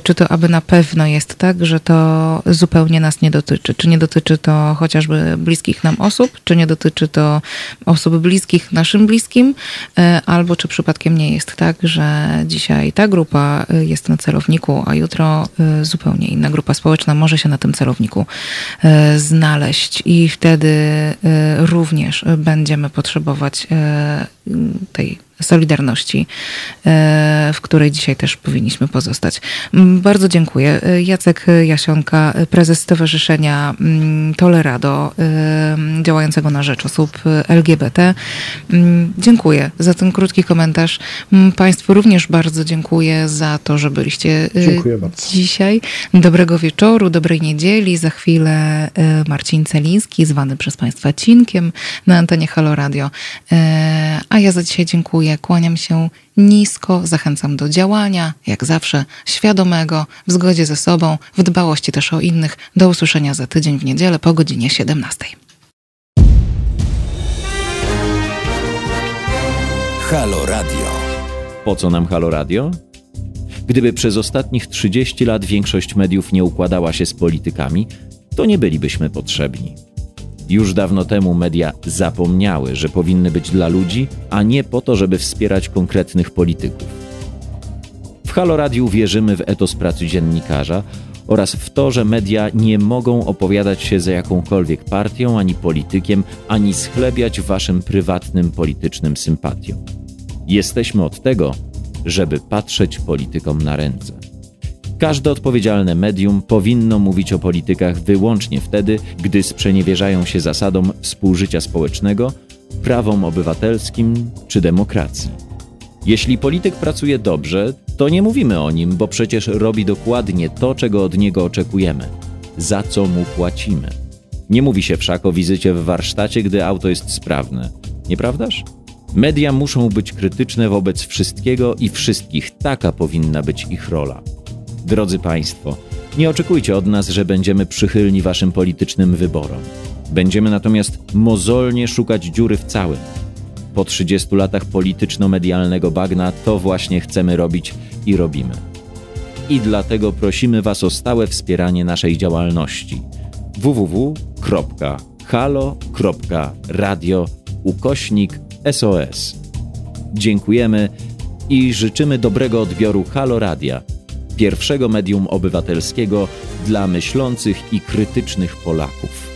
czy to aby na pewno jest tak, że to zupełnie nas nie dotyczy. Czy nie dotyczy to chociażby bliskich nam osób, czy nie dotyczy to osób bliskich naszym bliskim, albo czy przypadkiem nie jest tak, że dzisiaj ta grupa y, jest na celowniku, a jutro y, zupełnie inna grupa społeczna może się na tym celowniku y, znaleźć. I wtedy również będziemy potrzebować tej Solidarności, e, w której dzisiaj też powinniśmy pozostać. Mm, bardzo dziękuję. E, Jacek Jasionka, prezes Stowarzyszenia mm, Tolerado, e, działającego na rzecz osób LGBT. Mm, dziękuję za ten krótki komentarz. Państwu również bardzo dziękuję za to, że byliście dzisiaj. Dobrego wieczoru, dobrej niedzieli. Za chwilę Marcin Celiński, zwany przez Państwa Cinkiem na antenie Halo Radio. A ja za dzisiaj dziękuję dziękuję, kłaniam się nisko, zachęcam do działania, jak zawsze, świadomego, w zgodzie ze sobą, w dbałości też o innych. Do usłyszenia za tydzień w niedzielę po godzinie 17. Halo Radio. Po co nam Halo Radio? Gdyby przez ostatnich 30 lat większość mediów nie układała się z politykami, to nie bylibyśmy potrzebni. Już dawno temu media zapomniały, że powinny być dla ludzi, a nie po to, żeby wspierać konkretnych polityków. W Halo wierzymy w etos pracy dziennikarza oraz w to, że media nie mogą opowiadać się za jakąkolwiek partią ani politykiem, ani schlebiać waszym prywatnym politycznym sympatiom. Jesteśmy od tego, żeby patrzeć politykom na ręce. Każde odpowiedzialne medium powinno mówić o politykach wyłącznie wtedy, gdy sprzeniewierzają się zasadom współżycia społecznego, prawom obywatelskim czy demokracji. Jeśli polityk pracuje dobrze, to nie mówimy o nim, bo przecież robi dokładnie to, czego od niego oczekujemy, za co mu płacimy. Nie mówi się wszak o wizycie w warsztacie, gdy auto jest sprawne, nieprawdaż? Media muszą być krytyczne wobec wszystkiego i wszystkich, taka powinna być ich rola. Drodzy Państwo, nie oczekujcie od nas, że będziemy przychylni Waszym politycznym wyborom. Będziemy natomiast mozolnie szukać dziury w całym. Po 30 latach polityczno-medialnego bagna to właśnie chcemy robić i robimy. I dlatego prosimy Was o stałe wspieranie naszej działalności www.halo.radio ukośnik SOS. Dziękujemy i życzymy dobrego odbioru Halo Radia, pierwszego medium obywatelskiego dla myślących i krytycznych Polaków.